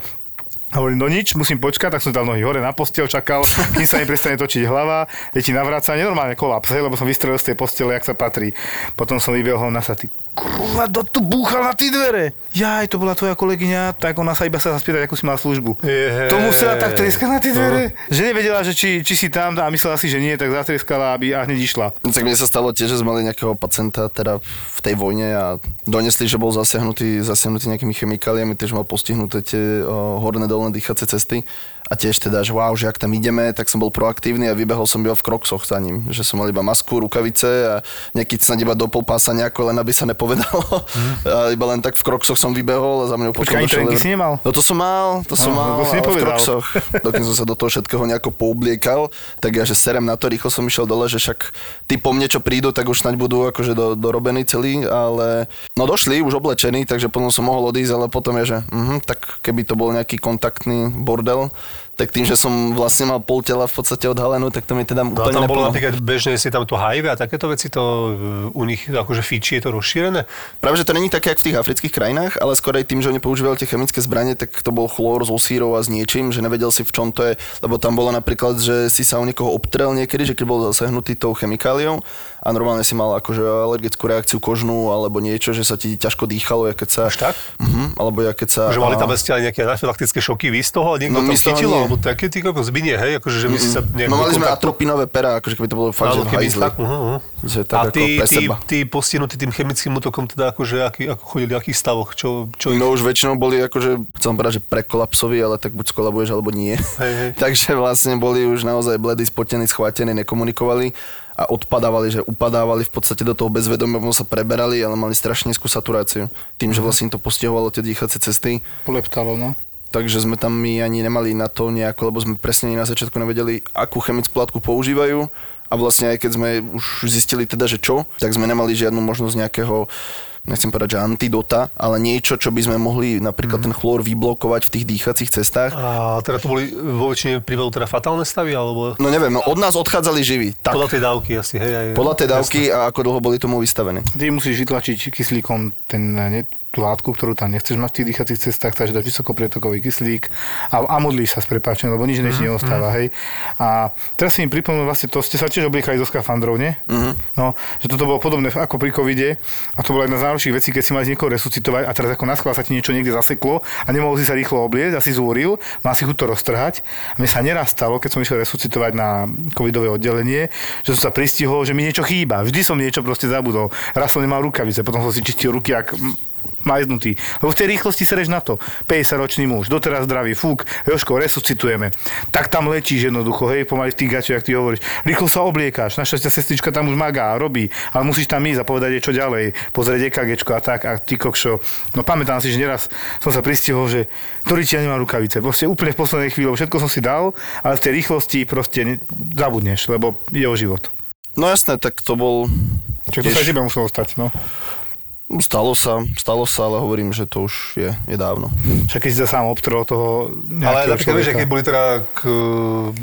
Speaker 3: A hovorím, no nič, musím počkať, tak som dal nohy hore na postel, čakal, kým sa mi prestane točiť hlava, je ti navrácanie, normálne kolaps, lebo som vystrelil z tej postele, jak sa patrí. Potom som vybehol na sa, ty kurva, kto tu búchal na tie dvere? Jaj, to bola tvoja kolegyňa, tak ona sa iba sa spýtať, akú si mal službu.
Speaker 5: Je.
Speaker 3: To musela tak trieskať na tie dvere, že nevedela, že či, či si tam a myslela si, že nie, tak zatrieskala aby a hneď išla.
Speaker 7: Tak mne sa stalo tiež, že sme mali nejakého pacienta teda v tej vojne a donesli, že bol zasiahnutý, zasiahnutý nejakými chemikáliami, tiež mal postihnuté tie o, horné dolné dýchacie cesty. A tiež teda, že wow, že ak tam ideme, tak som bol proaktívny a vybehol som iba v kroksoch za ním. Že som mal iba masku, rukavice a nejaký snad iba do pol pása nejako, len aby sa nepovedalo. A iba len tak v kroksoch som vybehol a za mňou
Speaker 3: Počkaj, ani trenky si nemal?
Speaker 7: No to som mal, to som
Speaker 3: No,
Speaker 7: mal,
Speaker 3: to si
Speaker 7: v kroksoch. Dokým som sa do toho všetkého nejako poubliekal, tak ja, že serem na to, rýchlo som išiel dole, že však tí po mne, čo prídu, tak už snaď budú akože do, dorobení celí, ale no došli, už oblečení, takže potom som mohol odísť, ale potom je, že mhm, tak keby to bol nejaký kontaktný bordel, tak tým, že som vlastne mal pol tela v podstate odhalenú, tak to mi teda
Speaker 5: No
Speaker 7: úplne
Speaker 5: tam bolo napríklad bežne si tam to HIV a takéto veci, to e, u nich akože fíči, je to rozšírené?
Speaker 7: Práve, že to není také, ako v tých afrických krajinách, ale skôr aj tým, že oni používali tie chemické zbranie, tak to bol chlór so sírou a s niečím, že nevedel si v čom to je, lebo tam bolo napríklad, že si sa o niekoho obtrel niekedy, že keď bol zasehnutý tou chemikáliou a normálne si mal akože alergickú reakciu kožnú alebo niečo, že sa ti ťažko dýchalo, ja keď sa...
Speaker 5: Až tak?
Speaker 7: Mhm, alebo ja keď sa...
Speaker 5: Že mali tam ešte aj nejaké anafylaktické šoky, vy z toho, niekto
Speaker 7: No,
Speaker 5: tam
Speaker 7: my z toho
Speaker 5: chytil,
Speaker 7: nie.
Speaker 5: alebo také ty kokos, by nie, hej, akože, že by si sa
Speaker 7: No mali sme atropinové pera, akože keby to bolo fakt, že v
Speaker 5: keby
Speaker 7: hajzli.
Speaker 5: tak, uh, uh.
Speaker 7: Že tak
Speaker 5: a tí,
Speaker 7: seba.
Speaker 5: tí postihnutí tým chemickým útokom, teda akože, aký, ako chodili, v akých stavoch, čo, čo ich...
Speaker 7: No už väčšinou boli akože, chcem povedať, že prekolapsoví, ale tak buď skolabuješ, alebo nie.
Speaker 5: Hej, hej.
Speaker 7: Takže vlastne boli už naozaj bledí, spotení, schvátení, nekomunikovali a odpadávali, že upadávali v podstate do toho bezvedomia, potom sa preberali, ale mali strašne nízku saturáciu. Tým, že vlastne im to postihovalo tie dýchacie cesty.
Speaker 3: Poleptalo, no.
Speaker 7: Takže sme tam my ani nemali na to nejako, lebo sme presne na začiatku nevedeli, akú chemickú látku používajú. A vlastne aj keď sme už zistili teda, že čo, tak sme nemali žiadnu možnosť nejakého nechcem povedať, že antidota, ale niečo, čo by sme mohli napríklad ten chlór vyblokovať v tých dýchacích cestách.
Speaker 5: A teda to boli vo väčšine prípadov teda fatálne stavy, alebo
Speaker 7: No neviem, no od nás odchádzali živí. Tak,
Speaker 5: podľa tej dávky asi, hej? Aj,
Speaker 7: podľa tej dávky a ako dlho boli tomu vystavení.
Speaker 3: Ty musíš vytlačiť kyslíkom ten, ne, tú látku, ktorú tam nechceš mať v tých dýchacích cestách, takže dáš vysokoprietokový kyslík a, a modlíš sa s prepáčením, lebo nič ti neostáva, hej. A teraz si mi pripomínam, vlastne to ste sa tiež obliekali do skafandrov, nie? No, že toto bolo podobné ako pri covide a to bola jedna z najhorších vecí, keď si mal niekoho resuscitovať a teraz ako na sa ti niečo niekde zaseklo a nemohol si sa rýchlo obliecť a si zúril, mal si chuť to roztrhať. A mne sa neraz stalo, keď som išiel resuscitovať na covidové oddelenie, že som sa pristihol, že mi niečo chýba. Vždy som niečo proste zabudol. Raz som nemal rukavice, potom som si čistil ruky, ak majznutý. Lebo v tej rýchlosti sereš na to. 50-ročný muž, doteraz zdravý, fúk, Joško, resuscitujeme. Tak tam letíš jednoducho, hej, pomaly v tých gačoch, jak ty hovoríš. Rýchlo sa obliekáš, naša sestrička tam už magá, robí, ale musíš tam ísť a povedať čo ďalej, pozrieť EKGčko a tak, a ty kokšo. No pamätám si, že neraz som sa pristihol, že ktorý ti ja nemá rukavice. Proste úplne v poslednej chvíli, všetko som si dal, ale v tej rýchlosti proste ne- zabudneš, lebo ide o život.
Speaker 7: No jasné, tak to bol...
Speaker 3: Čiže to sa tebe muselo stať, no.
Speaker 7: Stalo sa, stalo sa, ale hovorím, že to už je, je dávno.
Speaker 3: Však keď si sa sám obtrel toho
Speaker 5: Ale napríklad, vieš, keď boli teda k,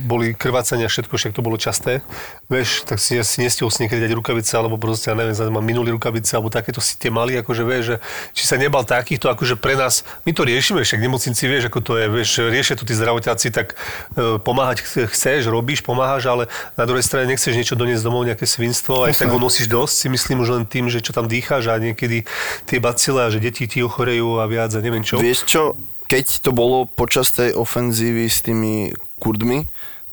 Speaker 5: boli krvácania, všetko, však to bolo časté, vieš, tak si, si nestihol si niekedy dať rukavice, alebo proste, ja neviem, mám minulý rukavice, alebo takéto si tie mali, akože vieš, že či sa nebal takýchto, akože pre nás, my to riešime, však nemocnici vieš, ako to je, vieš, riešia tu tí zdravotáci, tak e, pomáhať chceš, robíš, pomáhaš, ale na druhej strane nechceš niečo doniesť domov, nejaké svinstvo, aj tak ho nosíš dosť, si myslím už len tým, že čo tam dýcháš a niekedy tie bacile a že deti ti ochorejú a viac a neviem čo.
Speaker 7: Vieš čo, keď to bolo počas tej ofenzívy s tými Kurdmi,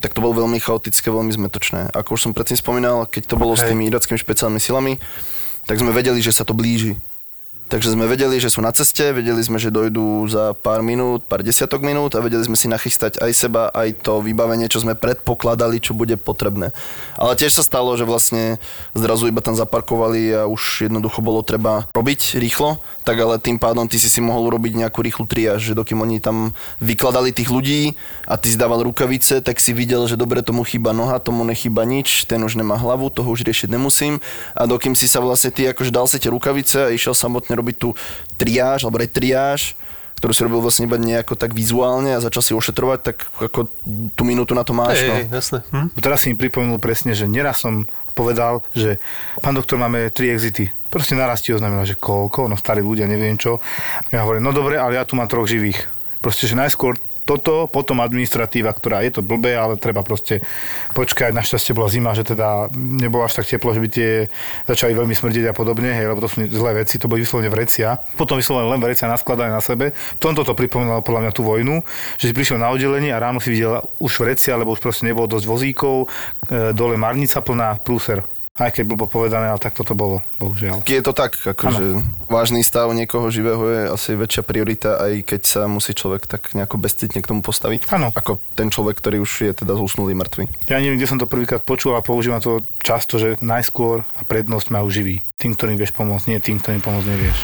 Speaker 7: tak to bolo veľmi chaotické, veľmi zmetočné. Ako už som predtým spomínal, keď to bolo Hej. s tými irackými špeciálnymi silami, tak sme vedeli, že sa to blíži. Takže sme vedeli, že sú na ceste, vedeli sme, že dojdú za pár minút, pár desiatok minút a vedeli sme si nachystať aj seba, aj to vybavenie, čo sme predpokladali, čo bude potrebné. Ale tiež sa stalo, že vlastne zrazu iba tam zaparkovali a už jednoducho bolo treba robiť rýchlo, tak ale tým pádom ty si si mohol urobiť nejakú rýchlu triáž, že dokým oni tam vykladali tých ľudí a ty si dával rukavice, tak si videl, že dobre tomu chýba noha, tomu nechýba nič, ten už nemá hlavu, toho už riešiť nemusím a dokým si sa vlastne ty akože dal si tie rukavice a išiel samotne vlastne robiť tú triáž, alebo retriáž, ktorú si robil vlastne iba nejako tak vizuálne a začal si ošetrovať, tak ako tú minútu na to máš.
Speaker 5: Ej, no. jasné. Hm?
Speaker 3: Teraz si mi pripomenul presne, že neraz som povedal, že pán doktor, máme tri exity. Proste naraz ti oznámila, že koľko, no starí ľudia, neviem čo. Ja hovorím, no dobre, ale ja tu mám troch živých. Proste, že najskôr toto, potom administratíva, ktorá je to blbé, ale treba proste počkať. Našťastie bola zima, že teda nebolo až tak teplo, že by tie začali veľmi smrdiť a podobne, hej, lebo to sú zlé veci, to boli vyslovene vrecia. Potom vyslovene len vrecia naskladané na sebe. V tomto to pripomínalo podľa mňa tú vojnu, že si prišiel na oddelenie a ráno si videl už vrecia, lebo už proste nebolo dosť vozíkov, e, dole marnica plná, prúser aj keď bolo povedané, ale tak toto bolo, bohužiaľ.
Speaker 7: Je to tak, akože vážny stav niekoho živého je asi väčšia priorita, aj keď sa musí človek tak nejako bezcitne k tomu postaviť.
Speaker 3: Áno.
Speaker 7: Ako ten človek, ktorý už je teda zúsnulý mŕtvy.
Speaker 3: Ja neviem, kde som to prvýkrát počul a používam to často, že najskôr a prednosť majú živí. Tým, ktorým vieš pomôcť, nie tým, ktorým pomôcť nevieš.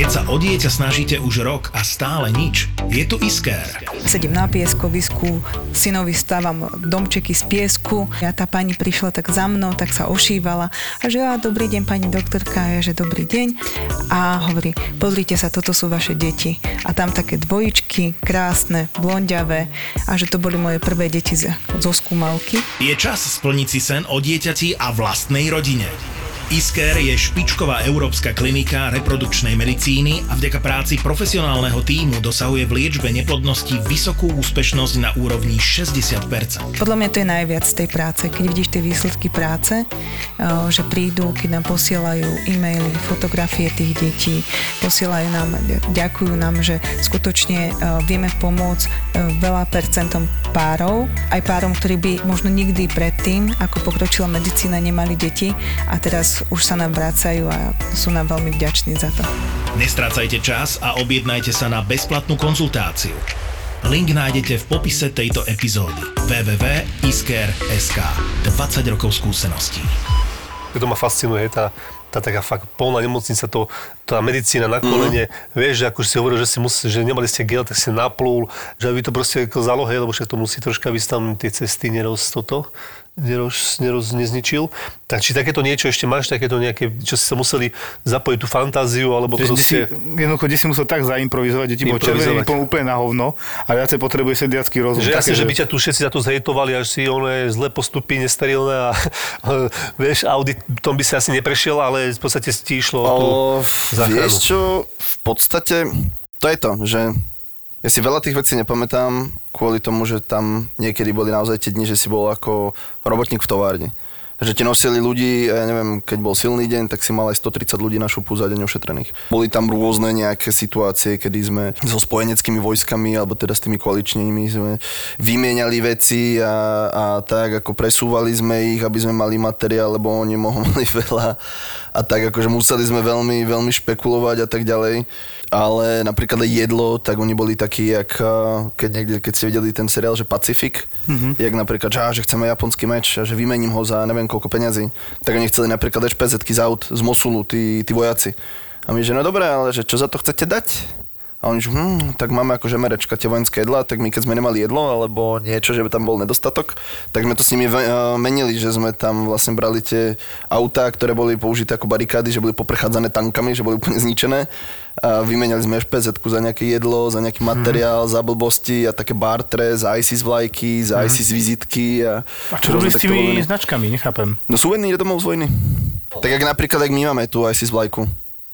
Speaker 4: Keď sa o dieťa snažíte už rok a stále nič, je tu Isker.
Speaker 8: Sedím na pieskovisku, synovi stávam domčeky z piesku. Ja tá pani prišla tak za mnou, tak sa ošívala. A že ja, dobrý deň pani doktorka, ja, že dobrý deň. A hovorí, pozrite sa, toto sú vaše deti. A tam také dvojičky, krásne, blondiavé. A že to boli moje prvé deti zo skúmalky.
Speaker 4: Je čas splniť si sen o dieťati a vlastnej rodine. Isker je špičková európska klinika reprodukčnej medicíny a vďaka práci profesionálneho týmu dosahuje v liečbe neplodnosti vysokú úspešnosť na úrovni 60%.
Speaker 8: Podľa mňa to je najviac z tej práce, keď vidíš tie výsledky práce, eh, že prídu, keď nám posielajú e-maily, fotografie tých detí, posielajú nám, ďakujú nám, že skutočne eh, vieme pomôcť eh, veľa percentom párov, aj párom, ktorí by možno nikdy predtým, ako pokročila medicína, nemali deti a teraz už sa nám vracajú a sú nám veľmi vďační za to.
Speaker 4: Nestrácajte čas a objednajte sa na bezplatnú konzultáciu. Link nájdete v popise tejto epizódy www.isker.sk 20 rokov skúseností.
Speaker 5: To ma fascinuje, tá, tá taká fakt polná nemocnica, to, tá medicína na kolene, mm. vieš, že ako si hovoril, že, si musí, že nemali ste gel, tak si naplul, že aby to proste ako zalohe, lebo však to musí troška, aby tam tie cesty neroz toto neroz, neroz, nezničil. Tak či takéto niečo ešte máš, takéto nejaké, čo si sa museli zapojiť tú fantáziu, alebo
Speaker 3: Že
Speaker 5: proste...
Speaker 3: Si, jednoducho, kde si musel tak zaimprovizovať, kde ti bol červený úplne na hovno a viacej potrebuje sediacký rozum.
Speaker 5: Že jasne, že by ťa tu všetci za to zhejtovali, až si ono zlé postupy, nesterilné a vieš, audit tom by sa asi neprešiel, ale v podstate si išlo o, tú
Speaker 7: Vieš čo, v podstate to je to, že ja si veľa tých vecí nepamätám kvôli tomu, že tam niekedy boli naozaj tie dni, že si bol ako robotník v továrni. Že ti nosili ľudí, ja neviem, keď bol silný deň, tak si mal aj 130 ľudí na šupu za deň ošetrených. Boli tam rôzne nejaké situácie, kedy sme so spojeneckými vojskami, alebo teda s tými koaličnými sme vymieniali veci a, a tak, ako presúvali sme ich, aby sme mali materiál, lebo oni mohli veľa a tak, akože museli sme veľmi, veľmi špekulovať a tak ďalej ale napríklad jedlo, tak oni boli takí, jak, keď, niekde, keď ste videli ten seriál, že Pacific, mm-hmm. jak napríklad, že, že chceme japonský meč a že vymením ho za neviem koľko peňazí, tak oni chceli napríklad špz z aut z Mosulu, tí, tí vojaci. A my, že no dobré, ale že čo za to chcete dať? A oni, že hm, tak máme akože merečka tie vojenské jedla, tak my keď sme nemali jedlo alebo niečo, že by tam bol nedostatok, tak sme to s nimi eh, menili, že sme tam vlastne brali tie autá, ktoré boli použité ako barikády, že boli poprechádzane tankami, že boli úplne zničené. A vymenali sme špz za nejaké jedlo, za nejaký materiál, za blbosti a také bartre, za ISIS vlajky, za ISIS vizitky. A,
Speaker 3: A čo robili s tými značkami, nechápem.
Speaker 7: No suveníry domov z vojny. Tak jak napríklad, ak my máme tu ISIS vlajku,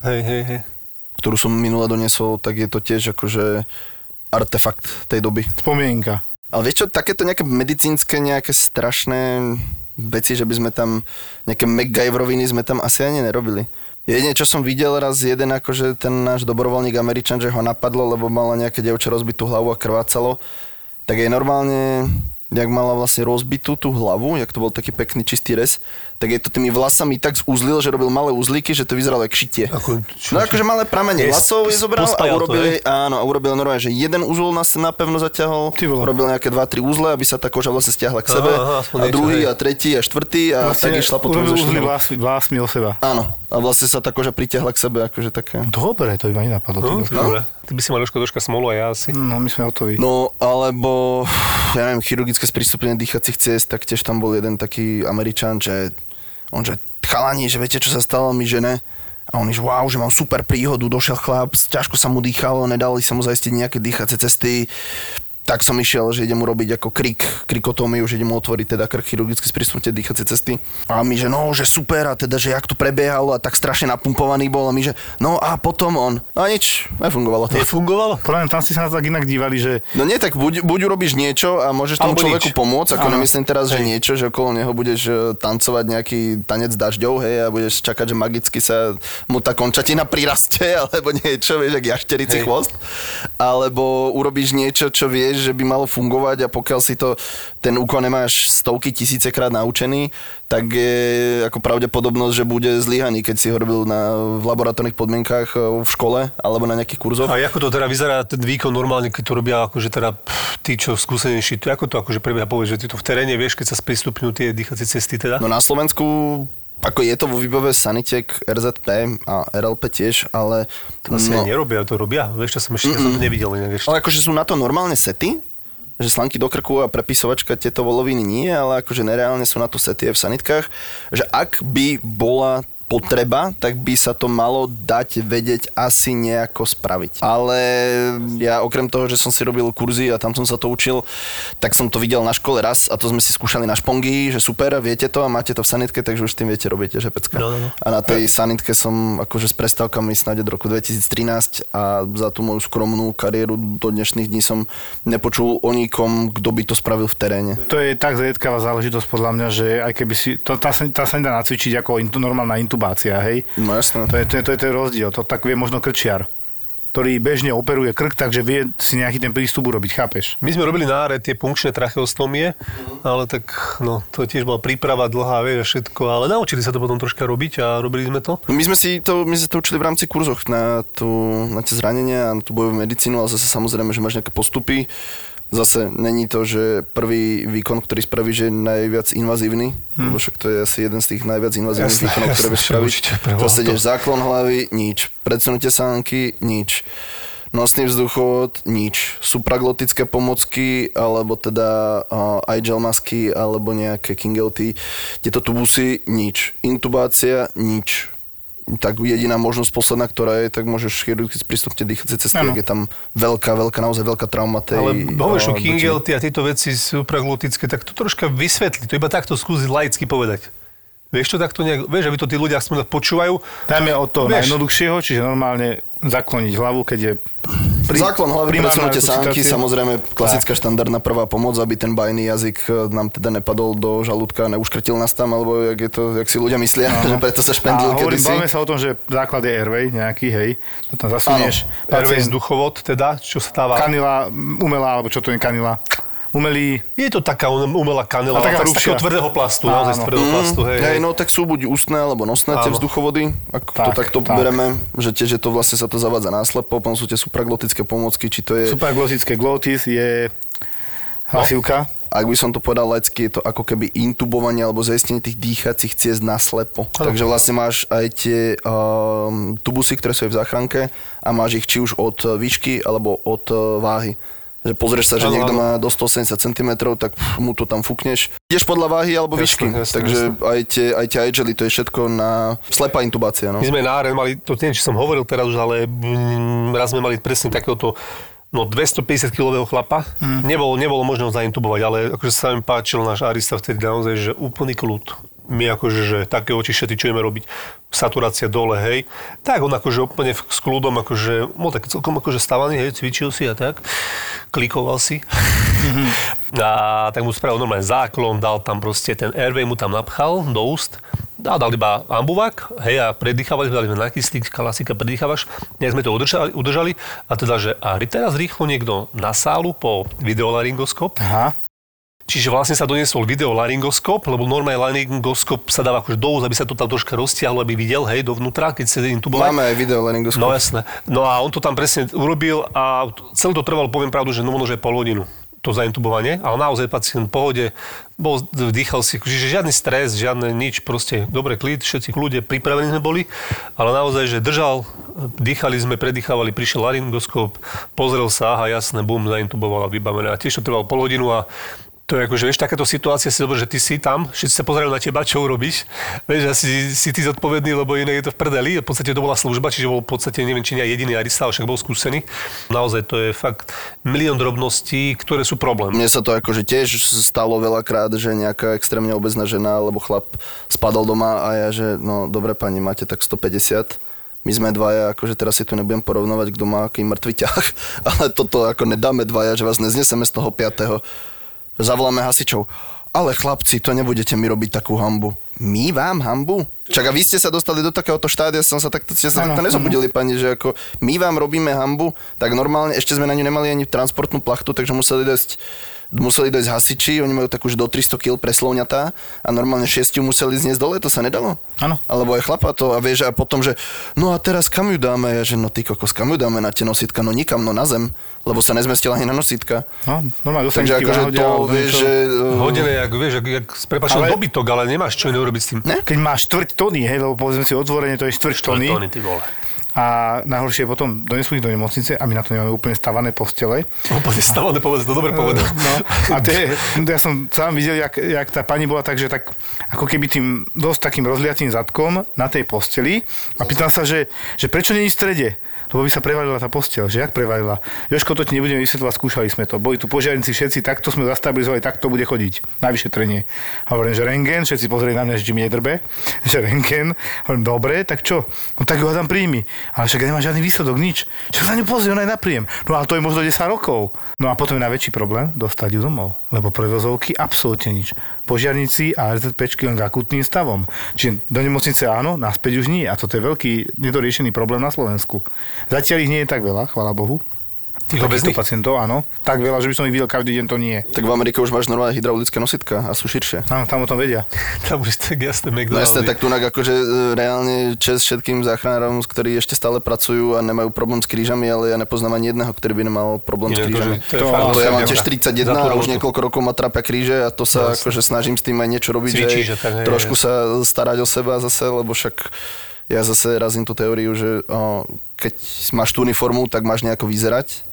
Speaker 5: Hej, hej, hej.
Speaker 7: Ktorú som minule donesol, tak je to tiež akože artefakt tej doby.
Speaker 3: Spomienka.
Speaker 7: Ale vieš čo, takéto nejaké medicínske, nejaké strašné veci, že by sme tam, nejaké MacGyveroviny sme tam asi ani nerobili. Jedine, čo som videl raz jeden, akože ten náš dobrovoľník Američan, že ho napadlo, lebo mala nejaké dievča rozbitú hlavu a krvácalo, tak jej normálne, jak mala vlastne rozbitú tú hlavu, jak to bol taký pekný čistý res, tak je to tými vlasami tak zúzlil, že robil malé uzlíky, že to vyzeralo jak šitie.
Speaker 5: Ako, čo-
Speaker 7: no akože malé pramene
Speaker 5: Je
Speaker 7: vlasov je zobral a
Speaker 5: to,
Speaker 7: urobil, jej- áno, a urobil normálne, že jeden úzol na napevno zaťahol, robil nejaké 2-3 úzle, aby sa tá koža vlastne stiahla k sebe,
Speaker 5: Aha, aspoň
Speaker 7: a druhý, a tretí, a štvrtý, a tak išla potom
Speaker 3: urobil
Speaker 7: zo štyroch.
Speaker 3: vlastmi, o seba.
Speaker 7: Áno, a vlastne sa tá koža pritiahla k sebe, akože také.
Speaker 3: Dobre, to iba nenapadlo.
Speaker 5: No,
Speaker 3: ty.
Speaker 5: dobre. Ty by si mal troška, troška smolu a ja asi.
Speaker 3: No, my sme hotoví.
Speaker 7: No, alebo, ja neviem, chirurgické sprístupnenie dýchacích ciest, tak tiež tam bol jeden taký Američan, že on, že chalani, že viete, čo sa stalo mi žene? A on, že wow, že mám super príhodu, došiel chlap, ťažko sa mu dýchalo, nedali sa mu zaistiť nejaké dýchacie cesty, tak som išiel, že idem urobiť ako krik, krikotómiu, že idem mu otvoriť teda krk chirurgicky sprístupnutie dýchacie cesty. A my, že no, že super, a teda, že jak to prebiehalo a tak strašne napumpovaný bol a my, že no a potom on. A nič, nefungovalo to.
Speaker 5: Nefungovalo?
Speaker 3: Podľa tam si sa na to tak inak dívali, že
Speaker 7: No nie, tak buď, buď urobíš niečo a môžeš tomu
Speaker 5: Alebo
Speaker 7: človeku
Speaker 5: nič.
Speaker 7: pomôcť, ako nemyslím teraz, že niečo, že okolo neho budeš e, tancovať nejaký tanec dažďov, hej, a budeš čakať, že magicky sa mu tá končatina prirastie, alebo niečo, vieš, jak jašterici
Speaker 5: Hej.
Speaker 7: chvost. Alebo urobíš niečo, čo vieš, že by malo fungovať a pokiaľ si to, ten úkon nemáš stovky tisícekrát naučený, tak je ako pravdepodobnosť, že bude zlyhaný, keď si ho robil na, v laboratórnych podmienkách e, v škole alebo na nejakých kurzoch.
Speaker 5: A ako to teda vyzerá ten výkon normálne, keď to robia akože teda pff, tí, čo skúsenejší, to ako to akože prebieha, povedz, že ty to v teréne vieš, keď sa sprístupňujú tie dýchacie cesty teda?
Speaker 7: No na Slovensku ako je to vo výbave Sanitek, RZP a RLP tiež, ale...
Speaker 5: To asi
Speaker 7: no,
Speaker 5: aj nerobia, to robia. Vieš, čo som ešte som nevidel inak ešte.
Speaker 7: ale akože sú na to normálne sety, že slanky do krku a prepisovačka tieto voloviny nie, ale akože nereálne sú na to sety aj v sanitkách, že ak by bola potreba, tak by sa to malo dať vedieť asi nejako spraviť. Ale ja okrem toho, že som si robil kurzy a tam som sa to učil, tak som to videl na škole raz a to sme si skúšali na špongy, že super, viete to a máte to v sanitke, takže už tým viete, robíte, že pecka.
Speaker 5: No, no, no.
Speaker 7: A na tej sanitke som akože s prestávkami snáď od roku 2013 a za tú moju skromnú kariéru do dnešných dní som nepočul o nikom, kto by to spravil v teréne.
Speaker 3: to je tak zriedkavá záležitosť podľa mňa, že aj keby si, to, tá, sa, tá sa nedá nacvičiť ako intu, normálna intubácia, hej.
Speaker 7: No jasné.
Speaker 3: To je, to, je, to je ten rozdiel, to tak vie možno krčiar, ktorý bežne operuje krk, takže vie si nejaký ten prístup urobiť, chápeš?
Speaker 5: My sme robili na áre tie punkčné tracheostomie, ale tak no, to tiež bola príprava dlhá, vieš, všetko, ale naučili sa to potom troška robiť a robili sme to.
Speaker 7: My sme si to, my sme to učili v rámci kurzoch na, tú, na tie zranenia a na tú bojovú medicínu, ale zase samozrejme, že máš nejaké postupy. Zase není to, že prvý výkon, ktorý spravíš, je najviac invazívny, hmm. lebo však to je asi jeden z tých najviac invazívnych
Speaker 5: Jasné,
Speaker 7: výkonov, ktoré
Speaker 5: jasné,
Speaker 7: vieš spraviť. Proste
Speaker 5: to-
Speaker 7: ideš záklon hlavy, nič. Predsunutie sánky, nič. Nosný vzduchod, nič. Supraglotické pomocky, alebo teda uh, iGel masky, alebo nejaké Kingelty. Tieto tubusy, nič. Intubácia, nič tak jediná možnosť posledná, ktorá je, tak môžeš chirurgicky sprístupniť dýchacie cesty, ak je tam veľká, veľká, naozaj veľká trauma tej...
Speaker 5: Ale hovoríš o
Speaker 7: a,
Speaker 5: Kingelty a tieto veci supraglutické, tak to troška vysvetli, to iba takto skúsiť laicky povedať. Vieš to takto nejak, vieš, aby to tí ľudia aspoň tak počúvajú.
Speaker 3: Dajme od toho
Speaker 5: Vieš.
Speaker 3: najjednoduchšieho, čiže normálne zakloniť hlavu, keď je pri,
Speaker 7: Záklon hlavy,
Speaker 3: primárna
Speaker 7: predsunutie sánky, samozrejme klasická štandardná prvá pomoc, aby ten bajný jazyk e, nám teda nepadol do žalúdka, neuškrtil nás tam, alebo jak, je to, jak si ľudia myslia, že preto sa špendil
Speaker 3: A hovorím, bavíme sa o tom, že základ je airway nejaký, hej, to tam zasunieš.
Speaker 5: Airway
Speaker 3: pacient-
Speaker 5: vzduchovod, teda, čo sa stáva.
Speaker 3: Kanila, umelá, alebo čo to je kanila. Umelý,
Speaker 5: Je to taká um- umelá kanela,
Speaker 3: taká
Speaker 5: tak z takého tvrdého plastu,
Speaker 3: Áno.
Speaker 5: naozaj z tvrdého plastu, hej.
Speaker 7: Hej, no tak sú buď ústne alebo nosné tie vzduchovody, ak to
Speaker 3: Tak,
Speaker 7: takto
Speaker 3: tak.
Speaker 7: bereme, že tiež je to vlastne sa to zavádza náslepo, potom sú tie supraglotické pomocky, či to je...
Speaker 3: supraglotické glotis je Hlasivka.
Speaker 7: Ak by som to povedal laicky, je to ako keby intubovanie alebo zaistenie tých dýchacích ciest na slepo. Takže vlastne máš aj tie um, tubusy, ktoré sú aj v záchranke a máš ich či už od eh, výšky alebo od uh, váhy. Že pozrieš sa, že
Speaker 5: Áno,
Speaker 7: niekto má do 180 cm, tak pff, mu to tam fúkneš. Ideš podľa váhy alebo
Speaker 5: Jasné,
Speaker 7: výšky.
Speaker 5: jasné,
Speaker 7: Takže
Speaker 5: jasné.
Speaker 7: aj tie, aj tie iGely, to je všetko na slepá intubácia. No.
Speaker 5: My sme na Aren mali, to neviem, či som hovoril teraz už, ale mm, raz sme mali presne takéhoto no 250 kilového chlapa. Mm. Nebolo, nebolo možné ho zaintubovať, ale akože sa mi páčil náš Arista vtedy naozaj, že úplný kľud. My akože, že také očišety, čo ideme robiť, saturácia dole, hej. Tak on akože úplne s kľudom, akože, bol taký celkom akože stavaný, hej, cvičil si a tak, klikoval si. A tak mu spravil normálne záklon, dal tam proste ten airway mu tam napchal do úst a dal iba ambuvák, hej, a predýchávali, dali na kyslík, klasika, predýchávaš, nejak sme to udržali, udržali a teda, že a teraz rýchlo niekto na sálu po videolaryngoskop,
Speaker 3: Aha.
Speaker 5: Čiže vlastne sa doniesol videolaryngoskop, lebo normálne laryngoskop sa dáva akože do úst, aby sa to tam troška roztiahlo, aby videl, hej, dovnútra, keď sa intuboval.
Speaker 7: Máme aj video laryngoskop.
Speaker 5: No jasné. No a on to tam presne urobil a celé to trvalo, poviem pravdu, že no možno, že pol hodinu to zaintubovanie, ale naozaj pacient v pohode, bol, vdýchal si, čiže žiadny stres, žiadne nič, proste dobre klid, všetci ľudia pripravení sme boli, ale naozaj, že držal, dýchali sme, predýchávali, prišiel laryngoskop, pozrel sa, aha, jasné, bum, zaintuboval a vybavené. A tiež to trvalo pol hodinu a to je akože, vieš, takáto situácia si dobre, že ty si tam, všetci sa pozerajú na teba, čo urobíš. Vieš, asi si ty zodpovedný, lebo iné je to v prdeli. V podstate to bola služba, čiže bol v podstate, neviem, či nie jediný arista, ale však bol skúsený. Naozaj to je fakt milión drobností, ktoré sú problém.
Speaker 7: Mne sa to akože tiež stalo veľakrát, že nejaká extrémne obezná žena alebo chlap spadol doma a ja, že no dobre pani, máte tak 150. My sme dvaja, akože teraz si tu nebudem porovnovať, kto má aký mŕtvy ťah, ale toto ako nedáme dvaja, že vás nezneseme z toho piatého. Zavoláme hasičov. Ale chlapci, to nebudete mi robiť takú hambu. My vám hambu? Čak a vy ste sa dostali do takéhoto štádia, som sa takto, ste sa
Speaker 3: Áno,
Speaker 7: takto nezobudili, pani, že ako my vám robíme hambu, tak normálne, ešte sme na ňu nemali ani transportnú plachtu, takže museli dojsť museli dojsť hasiči, oni majú takú už do 300 kg preslovňatá a normálne 6 museli zniesť dole, to sa nedalo?
Speaker 3: Áno.
Speaker 7: Alebo aj chlapa to a vieš a potom, že no a teraz kam ju dáme? Ja, že no ty kokos, kam ju dáme na tie nositka? No nikam, no na zem, lebo sa nezmestila ani na nositka.
Speaker 3: No, normálne
Speaker 7: Takže akože to, vieš, že... uh,
Speaker 5: Hodené, jak, vieš, jak, jak
Speaker 3: Ale-
Speaker 5: dobytok, ale nemáš čo iné urobiť s tým.
Speaker 7: Ne?
Speaker 3: Keď máš štvrť tony, hej, lebo povedzme si otvorene, to je štvrť tony.
Speaker 5: Tóny, ty vole.
Speaker 3: A najhoršie je potom donesú ich do nemocnice a my na to nemáme úplne stavané postele.
Speaker 5: Úplne stavané povedz, to dobre povedal.
Speaker 3: No, a to je, ja som sám videl, jak, jak tá pani bola tak, že tak ako keby tým dosť takým rozliatým zadkom na tej posteli a pýtam sa, že, že prečo je v strede? Lebo by sa prevalila tá postel, že jak prevalila? Joško, to ti nebudeme vysvetľovať, skúšali sme to. Boli tu požiarníci všetci, takto sme zastabilizovali, takto bude chodiť na vyšetrenie. Hovorím, že rengen, všetci pozreli na mňa, že mi nedrbe, že rengen. Hovorím, dobre, tak čo? No tak ho tam príjmi. Ale však nemá žiadny výsledok, nič. Však sa nepozrie, ona je na. No ale to je možno 10 rokov. No a potom je najväčší problém dostať ju domov, lebo prevozovky absolútne nič. Požiarníci a RZPčky len k akutným stavom. Čiže do nemocnice áno, naspäť už nie. A toto je veľký nedoriešený problém na Slovensku. Zatiaľ ich nie je tak veľa, chvála Bohu.
Speaker 5: Tých obezných?
Speaker 3: pacientov, áno. Tak veľa, že by som ich videl každý deň, to nie.
Speaker 7: Tak v Amerike už máš normálne hydraulické nositka a sú širšie.
Speaker 3: Áno, tam o tom vedia.
Speaker 5: Tam už tak jasné
Speaker 7: No
Speaker 5: McDonald's.
Speaker 7: jasné, tak tu akože e, reálne čest všetkým záchranárom, ktorí ešte stále pracujú a nemajú problém s krížami, ale ja nepoznám ani jedného, ktorý by nemal problém s
Speaker 5: Inak
Speaker 7: krížami.
Speaker 5: to, že to je
Speaker 3: To-
Speaker 5: fakt
Speaker 7: To ja mám tiež
Speaker 5: za
Speaker 7: 31
Speaker 5: tú
Speaker 7: a už niekoľko rokov ma trápia kríže a to sa
Speaker 5: Jasné.
Speaker 7: akože snažím s tým aj niečo robiť,
Speaker 5: Cvičíš
Speaker 7: že
Speaker 5: hej,
Speaker 7: trošku
Speaker 5: hej.
Speaker 7: sa starať o seba zase, lebo však ja zase razím tú teóriu, že o, keď máš tú uniformu, tak máš nejako vyzerať.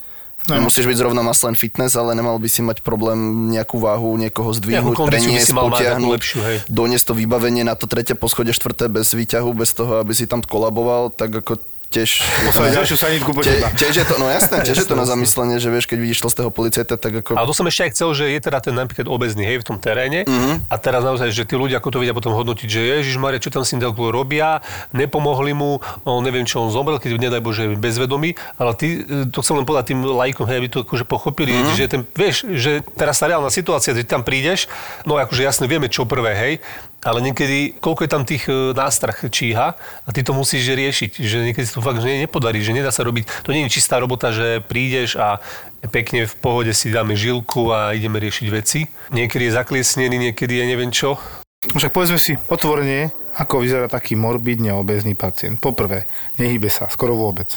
Speaker 3: No.
Speaker 7: Nemusíš byť zrovna maslen fitness, ale nemal by si mať problém nejakú váhu, niekoho zdvihnúť, preniesť, potiahnuť,
Speaker 5: lepšiu, hej.
Speaker 7: doniesť to vybavenie na to tretie poschodie, štvrté bez výťahu, bez toho, aby si tam kolaboval, tak ako tiež...
Speaker 3: Poslali ďalšiu sanitku po
Speaker 7: Te, tiež je to, no jasné, tiež je to na zamyslenie, že vieš, keď vidíš tlstého policajta, tak ako...
Speaker 5: Ale to som ešte aj chcel, že je teda ten napríklad obezný, hej, v tom teréne.
Speaker 7: Mhm.
Speaker 5: A teraz naozaj, že tí ľudia ako to vedia potom hodnotiť, že Ježiš Maria, čo tam s tým robia, nepomohli mu, on neviem, čo on zomrel, keď nedaj Bože bezvedomý, ale ty, e, to chcem len povedať tým lajkom, hej, aby to akože pochopili,
Speaker 7: Mhm.
Speaker 5: že ten, vieš, že teraz tá reálna situácia, že tam prídeš, no akože jasne vieme, čo prvé, hej, ale niekedy, koľko je tam tých e, nástrah číha a ty to musíš riešiť, že niekedy sa to fakt že nepodarí, že nedá sa robiť, to nie je čistá robota, že prídeš a pekne v pohode si dáme žilku a ideme riešiť veci. Niekedy je zakliesnený, niekedy je neviem čo.
Speaker 3: Však povedzme si otvorene, Ako vyzerá taký morbidne obezný pacient? Poprvé, nehybe sa, skoro vôbec.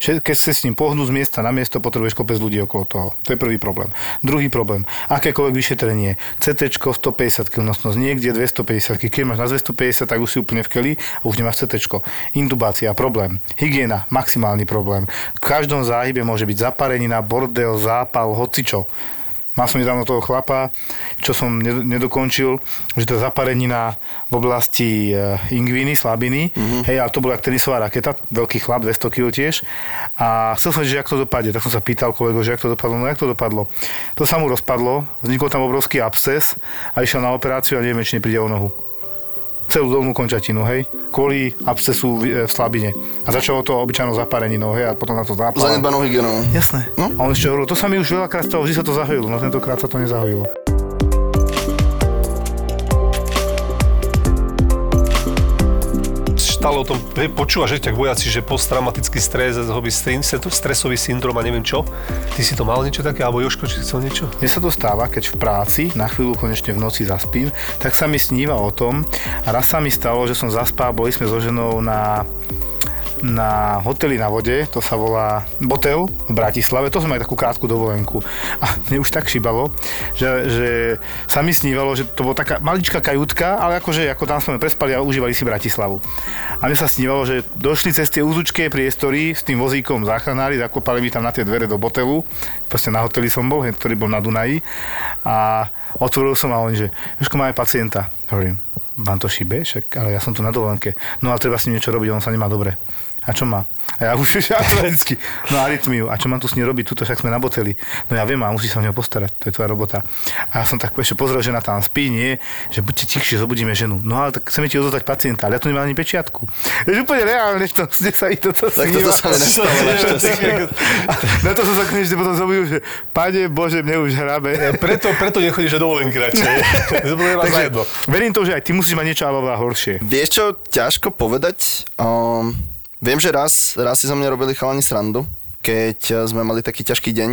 Speaker 3: Keď chce s ním pohnúť z miesta na miesto, potrebuješ kopec ľudí okolo toho. To je prvý problém. Druhý problém, akékoľvek vyšetrenie, CT 150 kg nosnosť, niekde 250 kg. Keď máš na 250, tak už si úplne v keli a už nemáš CT. Intubácia, problém. Hygiena, maximálny problém. V každom záhybe môže byť zaparenina, bordel, zápal, hocičo. Mal som nedávno toho chlapa, čo som ned- nedokončil, že to zaparenina v oblasti e, ingviny, slabiny. Mm-hmm. Hej, ale to bola tenisová raketa, veľký chlap, 200 kg tiež. A chcel som, že jak to dopadne. Tak som sa pýtal kolego, že jak to dopadlo. No jak to dopadlo? To sa mu rozpadlo, vznikol tam obrovský absces a išiel na operáciu a neviem, či nepríde o nohu celú dolnú končatinu, hej, kvôli abscesu v, e, v slabine. A začalo to obyčajnou zapareninou, hej, a potom na to zápal.
Speaker 7: Zanedbanou hygienou.
Speaker 3: Jasné.
Speaker 7: No.
Speaker 3: A on ešte hovoril, to sa mi už veľakrát stalo, vždy sa to zahojilo, no tentokrát sa to nezahojilo.
Speaker 5: Stále o tom hej, počúvaš, že ťak vojaci, že posttraumatický stres, stresový syndrom a neviem čo. Ty si to mal niečo také, alebo Joško, či chcel niečo?
Speaker 3: Mne sa to stáva, keď v práci na chvíľu konečne v noci zaspím, tak sa mi sníva o tom a raz sa mi stalo, že som zaspal, boli sme so ženou na na hoteli na vode, to sa volá Botel v Bratislave, to sme mali takú krátku dovolenku. A mne už tak šibalo, že, že sa mi snívalo, že to bola taká maličká kajutka, ale akože ako tam sme prespali a užívali si Bratislavu. A mne sa snívalo, že došli cez tie úzučké priestory s tým vozíkom záchranári, zakopali mi tam na tie dvere do Botelu, proste na hoteli som bol, ktorý bol na Dunaji a otvoril som a oni, že Jožko, máme pacienta. Hovorím, vám to šibe? Však, ale ja som tu na dovolenke. No ale treba s ním niečo robiť, on sa nemá dobre. A čo má? A ja už automaticky. No arytmiu. A čo mám tu s ním robiť? Tuto však sme na boteli. No ja viem, a musí sa o neho postarať. To je tvoja robota. A ja som tak ešte pozrel, že na tam spí, nie, že buďte tichšie, zobudíme ženu. No ale tak chceme ti odozdať pacienta, ale ja tu nemám ani pečiatku. Je úplne reálne, to, kde sa mi toto
Speaker 7: Tak toto sa mi nestalo.
Speaker 3: Na to som sa konečne potom zobudil, že Pane Bože, mne už hrabe.
Speaker 5: Preto, preto nechodíš do dovolenky radšej.
Speaker 3: Takže verím to, že aj ty musíš mať niečo alebo horšie.
Speaker 7: Vieš čo, ťažko povedať. Um, viem, že raz, raz si za mňa robili chalani srandu, keď eh, sme mali taký ťažký deň,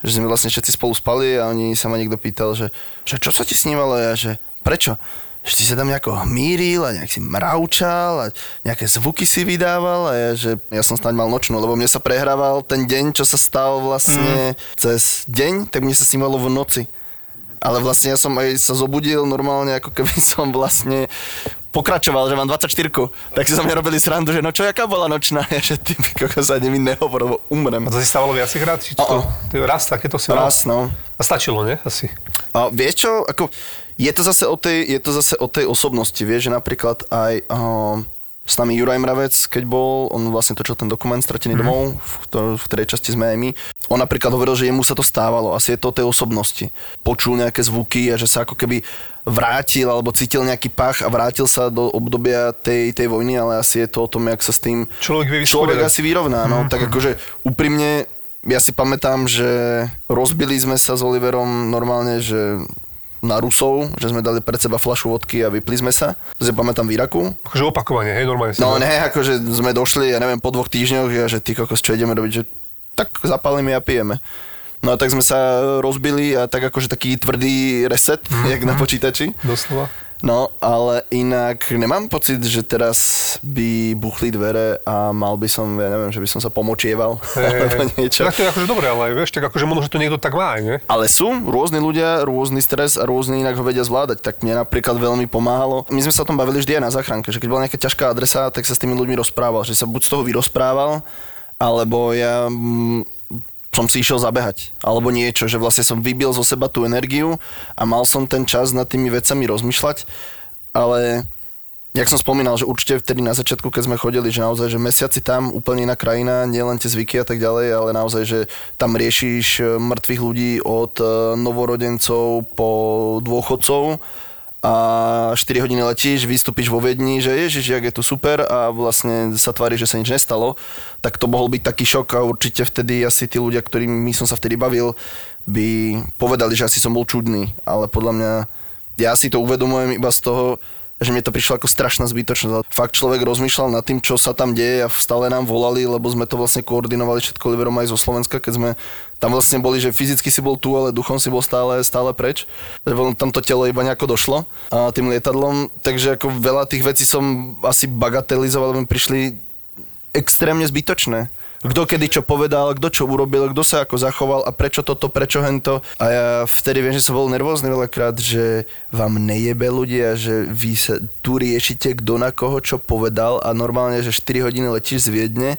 Speaker 7: že sme vlastne všetci spolu spali a oni sa ma niekto pýtal, že, že čo sa ti snívalo? Ja, že prečo? Že si sa tam nejako hmíril a nejak si mravčal a nejaké zvuky si vydával a ja, že ja som snáď mal nočnú, lebo mne sa prehrával ten deň, čo sa stal vlastne mm. cez deň, tak mne sa snívalo v noci. Ale vlastne ja som aj sa zobudil normálne, ako keby som vlastne pokračoval, že mám 24 tak si sa mňa robili srandu, že no čo, jaká bola nočná, ja, že ty kokos ani mi nehovor, lebo umrem.
Speaker 5: A to si stávalo viackrát? Či to,
Speaker 7: O-o.
Speaker 5: to je raz takéto si mal?
Speaker 7: Raz, no.
Speaker 5: A stačilo, nie? Asi.
Speaker 7: A vieš čo, ako, je to zase o tej, je to zase o tej osobnosti, vieš, že napríklad aj uh, s nami Juraj Mravec, keď bol, on vlastne točil ten dokument Stratený mm. domov, v, ktor- v ktorej časti sme aj my. On napríklad hovoril, že jemu sa to stávalo, asi je to o tej osobnosti. Počul nejaké zvuky a že sa ako keby vrátil alebo cítil nejaký pach a vrátil sa do obdobia tej, tej vojny, ale asi je to o tom, jak sa s tým
Speaker 5: Človek vie
Speaker 7: človek asi vyrovná. No, tak akože úprimne, ja si pamätám, že rozbili sme sa s Oliverom normálne, že na Rusov, že sme dali pred seba flašu vodky a vypli sme sa. Si pamätám v Iraku.
Speaker 5: Akože opakovanie, hej, normálne
Speaker 7: No ne, akože sme došli, ja neviem, po dvoch týždňoch, ja, že ty kokos, čo ideme robiť, že tak zapálime a pijeme. No a tak sme sa rozbili a tak akože taký tvrdý reset, mm-hmm. jak na počítači.
Speaker 5: Doslova.
Speaker 7: No, ale inak nemám pocit, že teraz by buchli dvere a mal by som, ja neviem, že by som sa pomočieval alebo niečo.
Speaker 5: Tak to je akože dobré, ale vieš, tak akože možno, že to niekto tak má nie?
Speaker 7: Ale sú rôzni ľudia, rôzny stres a rôzny inak ho vedia zvládať. Tak mne napríklad veľmi pomáhalo. My sme sa o tom bavili vždy aj na záchranke, že keď bola nejaká ťažká adresa, tak sa s tými ľuďmi rozprával, že sa buď z toho vyrozprával, alebo ja mm, som si išiel zabehať, alebo niečo, že vlastne som vybil zo seba tú energiu a mal som ten čas nad tými vecami rozmýšľať, ale jak som spomínal, že určite vtedy na začiatku, keď sme chodili, že naozaj, že mesiaci tam úplne iná krajina, nielen tie zvyky a tak ďalej, ale naozaj, že tam riešiš e, mŕtvych ľudí od e, novorodencov po dôchodcov a 4 hodiny letíš, vystúpiš vo Viedni, že ježiš, jak je tu super a vlastne sa tvári, že sa nič nestalo, tak to mohol byť taký šok a určite vtedy asi tí ľudia, ktorými som sa vtedy bavil, by povedali, že asi som bol čudný, ale podľa mňa ja si to uvedomujem iba z toho, že mne to prišlo ako strašná zbytočnosť. Fakt človek rozmýšľal nad tým, čo sa tam deje a stále nám volali, lebo sme to vlastne koordinovali všetko Liverom aj zo Slovenska, keď sme tam vlastne boli, že fyzicky si bol tu, ale duchom si bol stále, stále preč. Tam to telo iba nejako došlo a tým lietadlom. Takže ako veľa tých vecí som asi bagatelizoval, lebo mi prišli extrémne zbytočné kto kedy čo povedal, kto čo urobil, kto sa ako zachoval a prečo toto, prečo hento. A ja vtedy viem, že som bol nervózny veľakrát, že vám nejebe ľudia, že vy sa tu riešite, kto na koho čo povedal a normálne, že 4 hodiny letíš z Viedne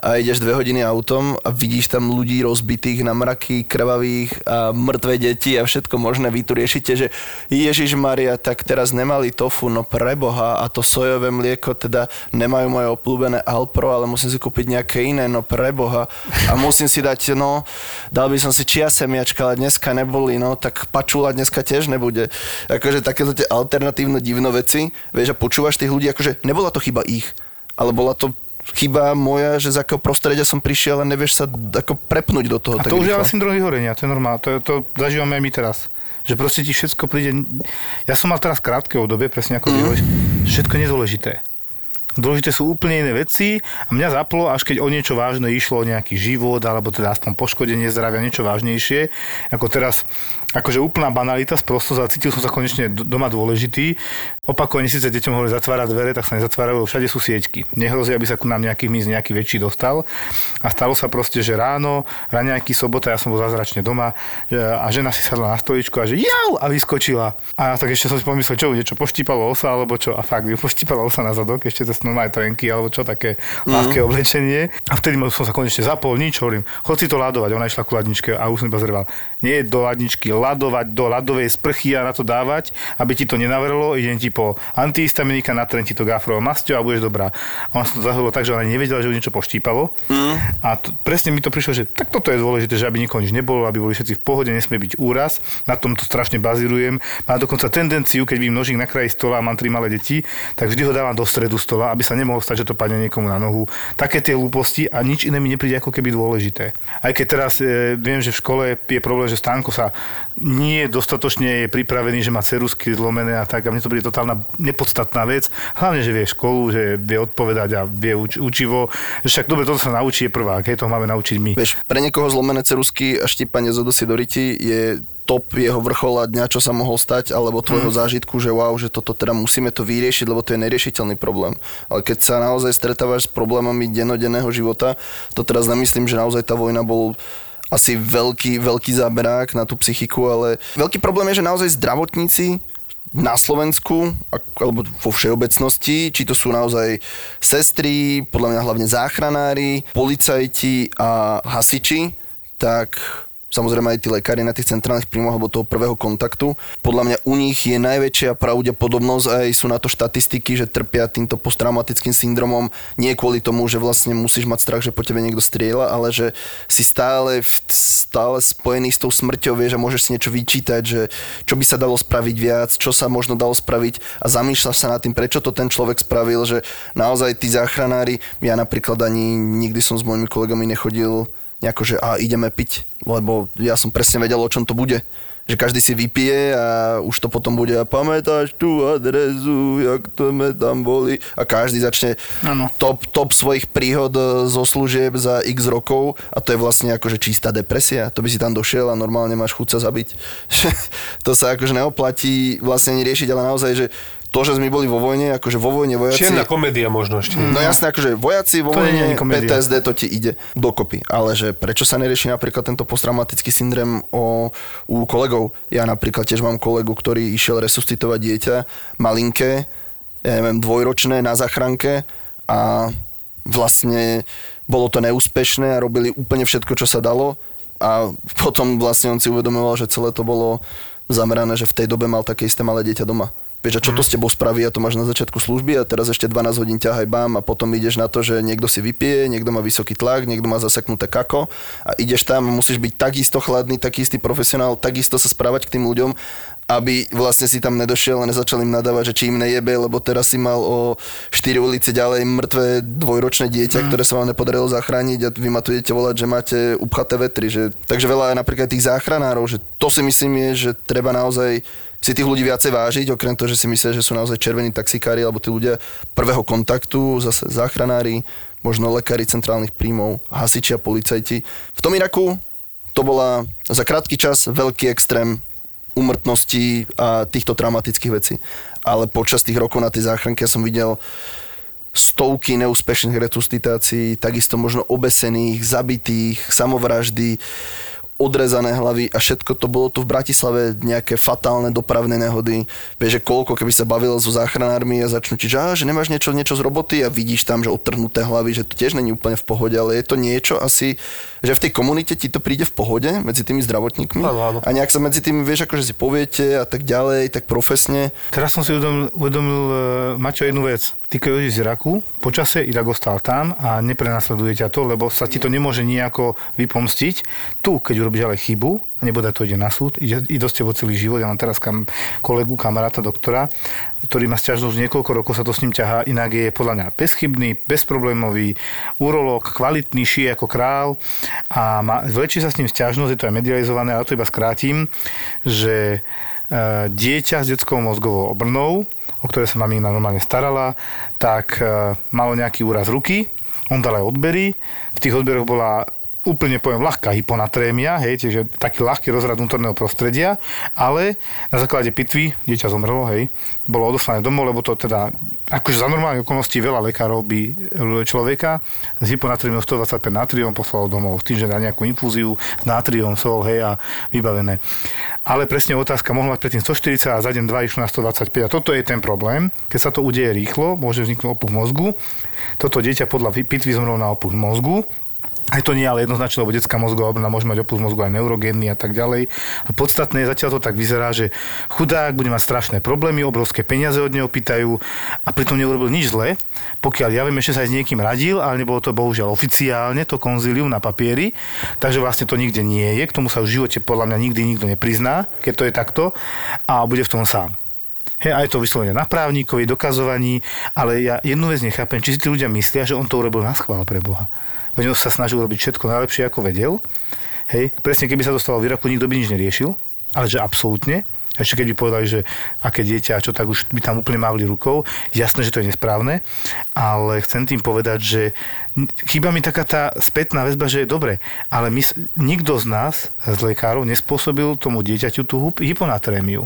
Speaker 7: a ideš dve hodiny autom a vidíš tam ľudí rozbitých na mraky, krvavých a mŕtve deti a všetko možné. Vy tu riešite, že Ježiš Maria, tak teraz nemali tofu, no preboha a to sojové mlieko teda nemajú moje obľúbené Alpro, ale musím si kúpiť nejaké iné, no preboha a musím si dať, no dal by som si čia semiačka, ale dneska neboli, no tak pačula dneska tiež nebude. Akože takéto tie alternatívne divno veci, vieš a počúvaš tých ľudí, akože nebola to chyba ich, ale bola to chyba moja, že z akého prostredia som prišiel a nevieš sa ako prepnúť do toho.
Speaker 3: A to už je ale syndrom vyhorenia, to je normálne, to, to zažívame aj my teraz. Že proste ti všetko príde... Ja som mal teraz krátke obdobie, presne ako mm. hovoríš, všetko nedôležité. Dôležité sú úplne iné veci a mňa zaplo, až keď o niečo vážne išlo, o nejaký život, alebo teda aspoň poškodenie zdravia, niečo vážnejšie, ako teraz akože úplná banalita, sprostosť, ale cítil som sa konečne doma dôležitý. Opakovane síce deťom hovorí zatvárať dvere, tak sa nezatvárajú, všade sú sieťky. Nehrozí, aby sa ku nám nejaký míz nejaký väčší dostal. A stalo sa proste, že ráno, raňajky, sobota, ja som bol zázračne doma a žena si sadla na stoličku a že jau a vyskočila. A tak ešte som si pomyslel, čo niečo poštípalo osa alebo čo. A fakt, ju poštípala osa na zadok, ešte cez normálne trenky alebo čo, také mm. ľahké oblečenie. A vtedy som sa konečne zapol, nič, hovorím, chod si to ľadovať. Ona išla ku ladničke a už som iba zreval. Nie do ladničky, ladovať do ľadovej sprchy a na to dávať, aby ti to nenavrlo, idem ti po antihistaminika, natrem ti to gafrovou masťou a budeš dobrá. A on sa to zahralo tak, že ona nevedela, že ju niečo poštípalo. Mm. A to, presne mi to prišlo, že tak toto je dôležité, že aby nikoho nič nebolo, aby boli všetci v pohode, nesmie byť úraz. Na tom to strašne bazírujem. Má dokonca tendenciu, keď vidím nožík na kraji stola a mám tri malé deti, tak vždy ho dávam do stredu stola, aby sa nemohlo stať, že to padne niekomu na nohu. Také tie hlúposti a nič iné mi nepríde ako keby dôležité. Aj keď teraz e, viem, že v škole je problém, že Stánko sa nie dostatočne je pripravený, že má cerusky zlomené a tak. A mne to bude totálna nepodstatná vec. Hlavne, že vie školu, že vie odpovedať a vie uč- učivo. Však dobre, toto sa naučí je prvá, keď to máme naučiť my.
Speaker 7: Vieš, pre niekoho zlomené cerusky a štípanie zodosy do ryti je top jeho vrchola dňa, čo sa mohol stať, alebo tvojho mm. zážitku, že wow, že toto teda musíme to vyriešiť, lebo to je neriešiteľný problém. Ale keď sa naozaj stretávaš s problémami dennodenného života, to teraz nemyslím, že naozaj tá vojna bol asi veľký, veľký záberák na tú psychiku, ale veľký problém je, že naozaj zdravotníci na Slovensku, alebo vo všeobecnosti, či to sú naozaj sestry, podľa mňa hlavne záchranári, policajti a hasiči, tak samozrejme aj tí lekári na tých centrálnych príjmoch alebo toho prvého kontaktu. Podľa mňa u nich je najväčšia pravdepodobnosť, aj sú na to štatistiky, že trpia týmto posttraumatickým syndromom. Nie kvôli tomu, že vlastne musíš mať strach, že po tebe niekto strieľa, ale že si stále, stále spojený s tou smrťou, vieš, a môžeš si niečo vyčítať, že čo by sa dalo spraviť viac, čo sa možno dalo spraviť. A zamýšľaš sa nad tým, prečo to ten človek spravil, že naozaj tí záchranári, ja napríklad ani nikdy som s mojimi kolegami nechodil nejako, že a ideme piť, lebo ja som presne vedel, o čom to bude. Že každý si vypije a už to potom bude a pamätáš tú adresu, jak to sme tam boli a každý začne ano. top, top svojich príhod e, zo služieb za x rokov a to je vlastne akože čistá depresia. To by si tam došiel a normálne máš chuť sa zabiť. to sa akože neoplatí vlastne ani riešiť, ale naozaj, že to, že sme boli vo vojne, akože vo vojne vojaci...
Speaker 5: Čierna komédia možno ešte.
Speaker 7: No jasné, akože vojaci vo to vojne, PTSD, to ti ide dokopy. Ale že prečo sa nerieši napríklad tento posttraumatický syndrom o, u kolegov? Ja napríklad tiež mám kolegu, ktorý išiel resuscitovať dieťa, malinké, ja neviem, dvojročné na záchranke a vlastne bolo to neúspešné a robili úplne všetko, čo sa dalo a potom vlastne on si uvedomoval, že celé to bolo zamerané, že v tej dobe mal také isté malé dieťa doma. Vieš, a čo to mhm. s tebou spraví a to máš na začiatku služby a teraz ešte 12 hodín ťahaj bám a potom ideš na to, že niekto si vypije, niekto má vysoký tlak, niekto má zaseknuté kako a ideš tam a musíš byť takisto chladný, taký istý profesionál, takisto sa správať k tým ľuďom, aby vlastne si tam nedošiel a nezačal im nadávať, že či im nejebe, lebo teraz si mal o 4 ulice ďalej mŕtve dvojročné dieťa, mm. ktoré sa vám nepodarilo zachrániť a vy ma tu idete volať, že máte upchaté vetry. Že... Takže veľa napríklad tých záchranárov, že to si myslím je, že treba naozaj si tých ľudí viacej vážiť, okrem toho, že si myslia, že sú naozaj červení taxikári alebo tí ľudia prvého kontaktu, zase záchranári, možno lekári centrálnych príjmov, hasiči a policajti. V tom Iraku to bola za krátky čas veľký extrém umrtností a týchto traumatických vecí. Ale počas tých rokov na tej záchranke ja som videl stovky neúspešných resuscitácií, takisto možno obesených, zabitých, samovraždy, odrezané hlavy a všetko to bolo tu v Bratislave nejaké fatálne dopravné nehody. Vieš, že koľko, keby sa bavil so záchranármi a začnú ti, že, á, že nemáš niečo, niečo z roboty a vidíš tam, že odtrhnuté hlavy, že to tiež není úplne v pohode, ale je to niečo asi, že v tej komunite ti to príde v pohode medzi tými zdravotníkmi
Speaker 5: Áno, áno.
Speaker 7: a nejak sa medzi tými, vieš, akože si poviete a tak ďalej, tak profesne.
Speaker 3: Teraz som si uvedomil, uvedomil Maťo, jednu vec. Ty keď ideš z Iraku, počasie Irak ostal tam a neprenasleduje ťa to, lebo sa ti to nemôže nejako vypomstiť. Tu, keď urobíš ale chybu, nebude to ide na súd, ide, ide s tebou celý život. Ja mám teraz kam, kolegu, kamaráta, doktora, ktorý má sťažnosť niekoľko rokov, sa to s ním ťahá, inak je podľa mňa bezchybný, bezproblémový, urológ, kvalitný, šije ako král a má, vlečí sa s ním sťažnosť, je to aj medializované, ale to iba skrátim, že e, dieťa s detskou mozgovou obrnou, o ktoré sa mamina normálne starala, tak e, malo nejaký úraz ruky, on dal aj odbery, v tých odberoch bola úplne poviem ľahká hyponatrémia, hej, čiže taký ľahký rozrad vnútorného prostredia, ale na základe pitvy dieťa zomrelo, hej, bolo odoslané domov, lebo to teda, akože za normálne okolnosti veľa lekárov by človeka s hyponatrémiou 125 natrium poslalo domov, s tým, že dá nejakú infúziu s natrium, sol, hej, a vybavené. Ale presne otázka, mohla mať predtým 140 a za deň 2 išlo na 125. A toto je ten problém, keď sa to udeje rýchlo, môže vzniknúť opuch mozgu. Toto dieťa podľa pitvy zomrelo na opuch mozgu, aj to nie ale jednoznačne, lebo detská mozgová obrna môže mať opus mozgu aj neurogénny a tak ďalej. A podstatné zatiaľ to tak vyzerá, že chudák bude mať strašné problémy, obrovské peniaze od neho pýtajú a pritom neurobil nič zle. Pokiaľ ja viem, ešte sa aj s niekým radil, ale nebolo to bohužiaľ oficiálne, to konzílium na papieri, takže vlastne to nikde nie je. K tomu sa v živote podľa mňa nikdy nikto neprizná, keď to je takto a bude v tom sám. Hej, aj to vyslovene na právnikovi, dokazovaní, ale ja jednu vec nechápem, či si tí ľudia myslia, že on to urobil na schvál pre Boha. Veď sa snažil robiť všetko najlepšie, ako vedel. Hej, presne keby sa dostalo v Iraku, nikto by nič neriešil, ale že absolútne. Ešte keď by povedali, že aké dieťa a čo, tak už by tam úplne mávli rukou. Jasné, že to je nesprávne, ale chcem tým povedať, že chýba mi taká tá spätná väzba, že je dobre, ale my, nikto z nás, z lekárov, nespôsobil tomu dieťaťu tú hyponatrémiu.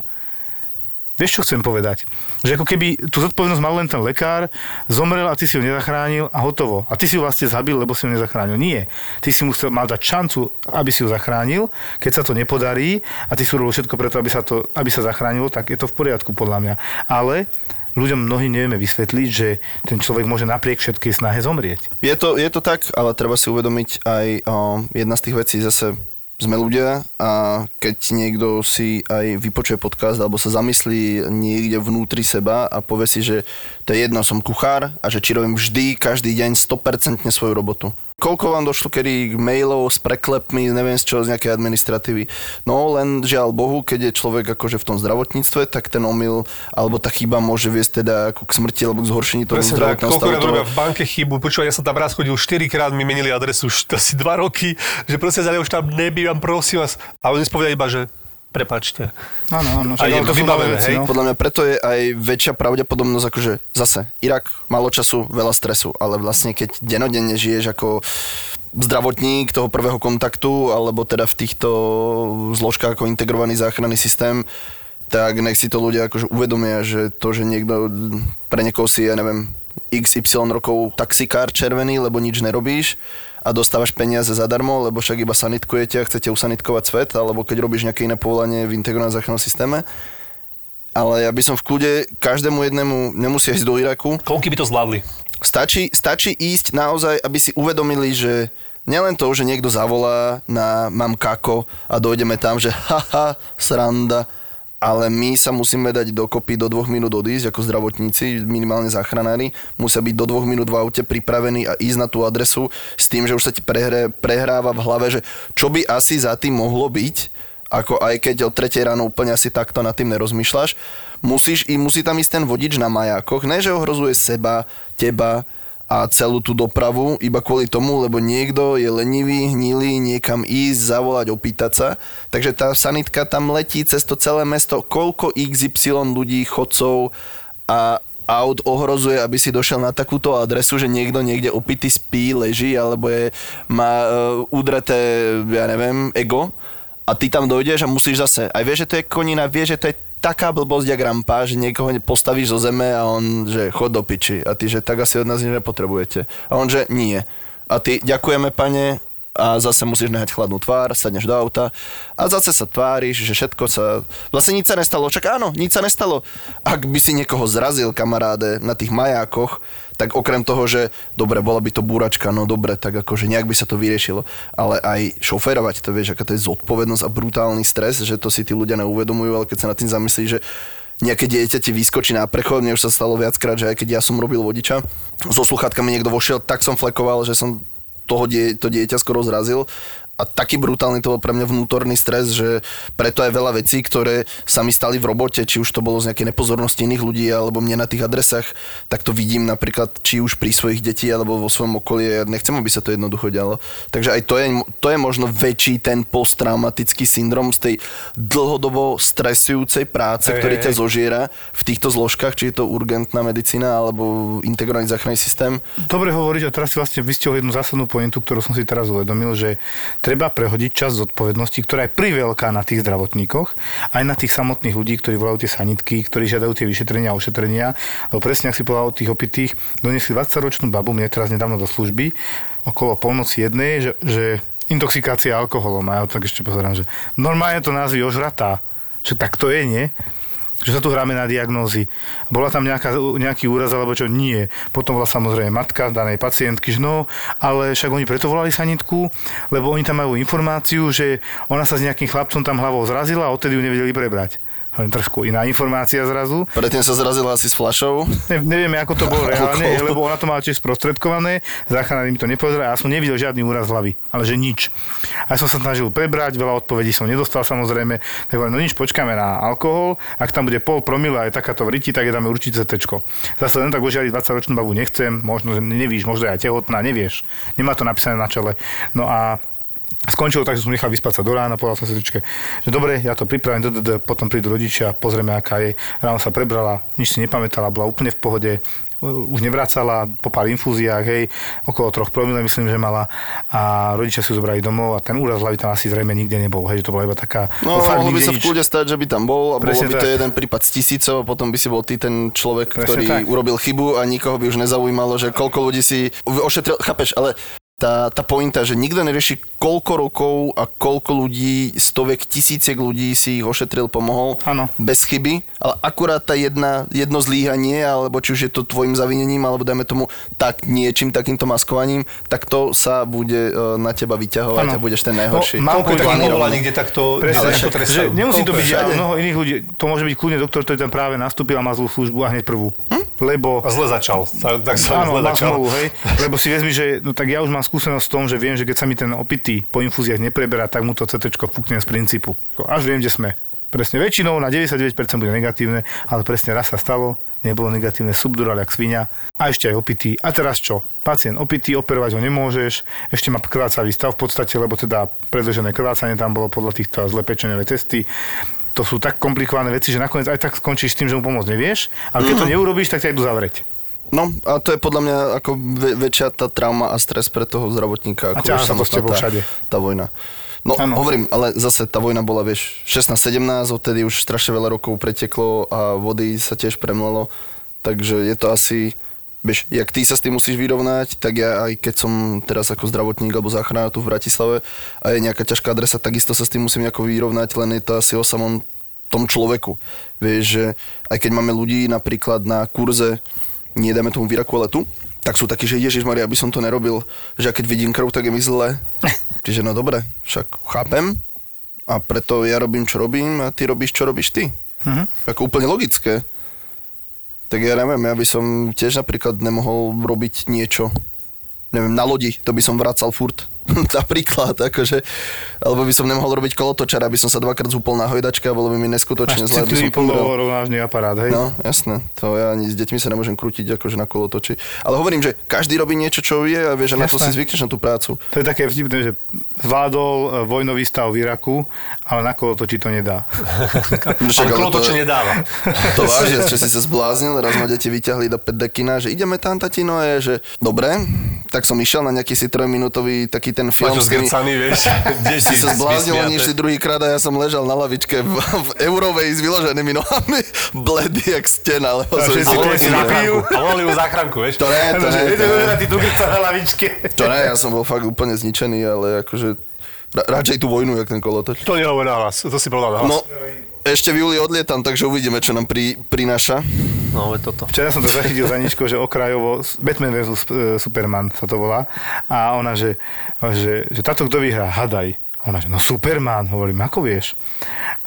Speaker 3: Vieš, čo chcem povedať? Že ako keby tú zodpovednosť mal len ten lekár, zomrel a ty si ho nezachránil a hotovo. A ty si ho vlastne zabil, lebo si ho nezachránil. Nie. Ty si mu chcel, mal dať šancu, aby si ho zachránil. Keď sa to nepodarí a ty si urobil všetko preto, aby sa, to, aby sa zachránilo, tak je to v poriadku podľa mňa. Ale ľuďom mnohým nevieme vysvetliť, že ten človek môže napriek všetkej snahe zomrieť.
Speaker 7: Je to, je to tak, ale treba si uvedomiť aj o, jedna z tých vecí zase sme ľudia a keď niekto si aj vypočuje podcast alebo sa zamyslí niekde vnútri seba a povie si, že to je jedno, som kuchár a že či robím vždy, každý deň 100% svoju robotu. Koľko vám došlo kedy mailov s preklepmi, neviem z čoho, z nejakej administratívy. No len žiaľ Bohu, keď je človek akože v tom zdravotníctve, tak ten omyl alebo tá chyba môže viesť teda ako k smrti alebo k zhoršení toho
Speaker 5: Presne tak,
Speaker 7: zdravotného
Speaker 5: koľko
Speaker 7: stavu.
Speaker 5: robia v banke chybu, počúvaj, ja som tam raz chodil 4 krát, mi menili adresu už asi 2 roky, že proste ja už tam nebývam, prosím vás. A oni spovedali iba, že prepačte.
Speaker 3: Áno, áno.
Speaker 5: A je to vybavené, hej?
Speaker 3: no.
Speaker 7: Podľa mňa preto je aj väčšia pravdepodobnosť, akože zase Irak, málo času, veľa stresu, ale vlastne keď denodenne žiješ ako zdravotník toho prvého kontaktu, alebo teda v týchto zložkách ako integrovaný záchranný systém, tak nech si to ľudia akože uvedomia, že to, že niekto pre niekoho si, ja neviem, XY rokov taxikár červený, lebo nič nerobíš a dostávaš peniaze zadarmo, lebo však iba sanitkujete a chcete usanitkovať svet, alebo keď robíš nejaké iné povolanie v integrovanom záchrannom systéme. Ale ja by som v kľude každému jednému nemusí ísť do Iraku.
Speaker 5: Koľky by to zvládli?
Speaker 7: Stačí, stačí ísť naozaj, aby si uvedomili, že nielen to, že niekto zavolá na mám kako a dojdeme tam, že haha, sranda, ale my sa musíme dať dokopy do dvoch minút odísť ako zdravotníci, minimálne záchranári, musia byť do dvoch minút v aute pripravení a ísť na tú adresu s tým, že už sa ti prehre, prehráva v hlave, že čo by asi za tým mohlo byť, ako aj keď od 3 ráno úplne asi takto nad tým nerozmýšľaš, musíš, i musí tam ísť ten vodič na majákoch, ne že ohrozuje seba, teba, a celú tú dopravu iba kvôli tomu, lebo niekto je lenivý, hnilý, niekam ísť, zavolať, opýtať sa. Takže tá sanitka tam letí cez to celé mesto, koľko XY ľudí, chodcov a aut ohrozuje, aby si došiel na takúto adresu, že niekto niekde opity spí, leží, alebo je, má uh, udreté, ja neviem, ego a ty tam dojdeš a musíš zase, aj vieš, že to je konina, vieš, že to je taká blbosť jak rampa, že niekoho postavíš zo zeme a on, že chod do piči. A ty, že tak asi od nás nič nepotrebujete. A on, že nie. A ty, ďakujeme pane, a zase musíš nehať chladnú tvár, sadneš do auta a zase sa tváriš, že všetko sa... Vlastne nič sa nestalo, čak áno, nič sa nestalo. Ak by si niekoho zrazil, kamaráde, na tých majákoch, tak okrem toho, že dobre, bola by to búračka, no dobre, tak akože nejak by sa to vyriešilo. Ale aj šoférovať, to vieš, aká to je zodpovednosť a brutálny stres, že to si tí ľudia neuvedomujú, ale keď sa nad tým zamyslí, že nejaké dieťa ti vyskočí na prechod, mne už sa stalo viackrát, že aj keď ja som robil vodiča, so sluchátkami niekto vošiel, tak som flekoval, že som toho die, to dieťa skoro zrazil a taký brutálny to bol pre mňa vnútorný stres, že preto aj veľa vecí, ktoré sa mi stali v robote, či už to bolo z nejakej nepozornosti iných ľudí alebo mne na tých adresách, tak to vidím napríklad či už pri svojich detí alebo vo svojom okolí. Ja nechcem, aby sa to jednoducho dialo. Takže aj to je, to je možno väčší ten posttraumatický syndrom z tej dlhodobo stresujúcej práce, hey, ktorý ťa zožiera v týchto zložkách, či je to urgentná medicína alebo integrovaný záchranný systém.
Speaker 3: Dobre hovoriť a teraz si vlastne vystihol jednu zásadnú pointu, ktorú som si teraz uvedomil, že treba prehodiť čas zodpovednosti, ktorá je priveľká na tých zdravotníkoch, aj na tých samotných ľudí, ktorí volajú tie sanitky, ktorí žiadajú tie vyšetrenia a ošetrenia. Lebo presne, ak si povedal o tých opitých, donesli 20-ročnú babu, mne teraz nedávno do služby, okolo polnoci jednej, že, že intoxikácia alkoholom. A ja tak ešte pozerám, že normálne to názvy ožratá. Že tak to je, nie? Že sa tu hráme na diagnózy. Bola tam nejaká, nejaký úraz alebo čo? Nie. Potom bola samozrejme matka danej pacientky, že no, ale však oni preto volali sanitku, lebo oni tam majú informáciu, že ona sa s nejakým chlapcom tam hlavou zrazila a odtedy ju nevedeli prebrať len trošku iná informácia zrazu.
Speaker 7: Predtým sa zrazila asi s flašou.
Speaker 3: Ne, nevieme, ako to bolo reálne, lebo ona to mala tiež sprostredkované, záchranári mi to nepovedali a ja som nevidel žiadny úraz hlavy, ale že nič. A ja som sa snažil prebrať, veľa odpovedí som nedostal samozrejme, tak hovorím, no nič, počkáme na alkohol, ak tam bude pol promila aj takáto vriti, tak je dáme určite CT. Zase len tak ožiariť 20-ročnú babu nechcem, možno, že nevíš, možno aj tehotná, nevieš. Nemá to napísané na čele. No a Skončilo tak, že som nechal vyspať sa do rána, povedal som si že dobre, ja to pripravím, potom prídu rodičia, pozrieme, aká je. Ráno sa prebrala, nič si nepamätala, bola úplne v pohode, už nevracala po pár infúziách, hej, okolo troch promile myslím, že mala a rodičia si ju zobrali domov a ten úraz hlavy tam asi zrejme nikde nebol, hej, že to bola iba taká...
Speaker 7: No, mohlo by sa v kľude stať, že by tam bol a Presne bolo by to jeden prípad z tisícov a potom by si bol ty ten človek, Presne ktorý tak. urobil chybu a nikoho by už nezaujímalo, že koľko ľudí si ošetril, chápeš, ale tá, tá pointa, že nikto nerieši koľko rokov a koľko ľudí, stoviek, tisíciek ľudí si ich ošetril, pomohol
Speaker 3: ano.
Speaker 7: bez chyby, ale akurát tá jedna, jedno zlíhanie, alebo či už je to tvojim zavinením, alebo dajme tomu tak niečím takýmto maskovaním, tak to sa bude uh, na teba vyťahovať ano. a budeš ten najhorší.
Speaker 5: No, Koľko takých bola niekde takto,
Speaker 3: Presne, takto že nemusí to byť mnoho iných ľudí, to môže byť kľudne doktor, ktorý tam práve nastúpil a má zlú službu a hneď prvú. Hm? Lebo...
Speaker 5: A zle začal. Tak sa
Speaker 3: áno, zle začal. Zmluvu, hej? Lebo si vezmi, že no tak ja už mám skúsenosť v tom, že viem, že keď sa mi ten opitý po infúziách nepreberá, tak mu to CT fúkne z princípu. Až viem, kde sme. Presne väčšinou na 99% bude negatívne, ale presne raz sa stalo, nebolo negatívne, subdural jak svinia a ešte aj opitý. A teraz čo? Pacient opitý, operovať ho nemôžeš, ešte má krvácavý stav v podstate, lebo teda predlžené krvácanie tam bolo podľa týchto zle pečeňové cesty to sú tak komplikované veci, že nakoniec aj tak skončíš s tým, že mu pomôcť nevieš, ale keď to neurobíš, tak ťa idú zavrieť.
Speaker 7: No a to je podľa mňa ako väčšia tá trauma a stres pre toho zdravotníka, ako už samotná tá, všade. tá vojna. No ano. hovorím, ale zase tá vojna bola, vieš, 16-17, odtedy už strašne veľa rokov preteklo a vody sa tiež premlelo, takže je to asi Vieš, jak ty sa s tým musíš vyrovnať, tak ja aj keď som teraz ako zdravotník alebo záchranár tu v Bratislave a je nejaká ťažká adresa, takisto sa s tým musím nejako vyrovnať, len je to asi o samom tom človeku. Vieš, že aj keď máme ľudí napríklad na kurze, nie dáme tomu výraku, ale tu, tak sú takí, že Ježiš Maria, aby som to nerobil, že keď vidím krv, tak je mi zle. Čiže no dobre, však chápem a preto ja robím, čo robím a ty robíš, čo robíš ty. Uh-huh. Ako úplne logické tak ja neviem, ja by som tiež napríklad nemohol robiť niečo, neviem, na lodi, to by som vracal furt. Napríklad, akože, alebo by som nemohol robiť kolotočar, aby som sa dvakrát zúpol na hojdačke a bolo by mi neskutočne zle, aby som
Speaker 3: polorovnážny aparát, hej?
Speaker 7: No, jasné. To ja ani s deťmi sa nemôžem krútiť akože na kolotoči. Ale hovorím, že každý robí niečo, čo vie a vie, že na to si
Speaker 3: Jasné.
Speaker 7: zvykneš na tú prácu.
Speaker 3: To je také vtipné, že zvládol e, vojnový stav v Iraku, ale na kolotoči to nedá.
Speaker 7: Však,
Speaker 5: Ale kolotoče
Speaker 7: to,
Speaker 5: nedáva.
Speaker 7: to vážne, čo si sa zbláznil, raz ma deti vyťahli do 5 dekina, že ideme tam, tatino, je, že dobre, tak som išiel na nejaký si trojminútový taký ten film. Tými-
Speaker 5: grcami, vieš. Kde
Speaker 7: si sa zbláznil, oni išli druhýkrát a ja som ležal na lavičke v, v eurovej s vyloženými nohami, bledý jak stena, lebo som si
Speaker 3: to si
Speaker 5: záchranku. A volali ju záchranku, vieš.
Speaker 7: To ne, to ne, to ne.
Speaker 3: na lavičke.
Speaker 7: To ne, ja som bol fakt úplne zničený, ale akože ra- radšej tú vojnu, jak ten kolotoč.
Speaker 5: To nehovor na hlas, to si povedal na hlas.
Speaker 7: No, ešte v júli odlietam, takže uvidíme, čo nám pri, prináša.
Speaker 5: No, veď toto.
Speaker 3: Včera som to zachytil za ničko, že okrajovo Batman vs. e, Superman sa to volá. A ona, že, že, že táto kto vyhrá? Hadaj. Ona, že no Superman, hovorím, ako vieš?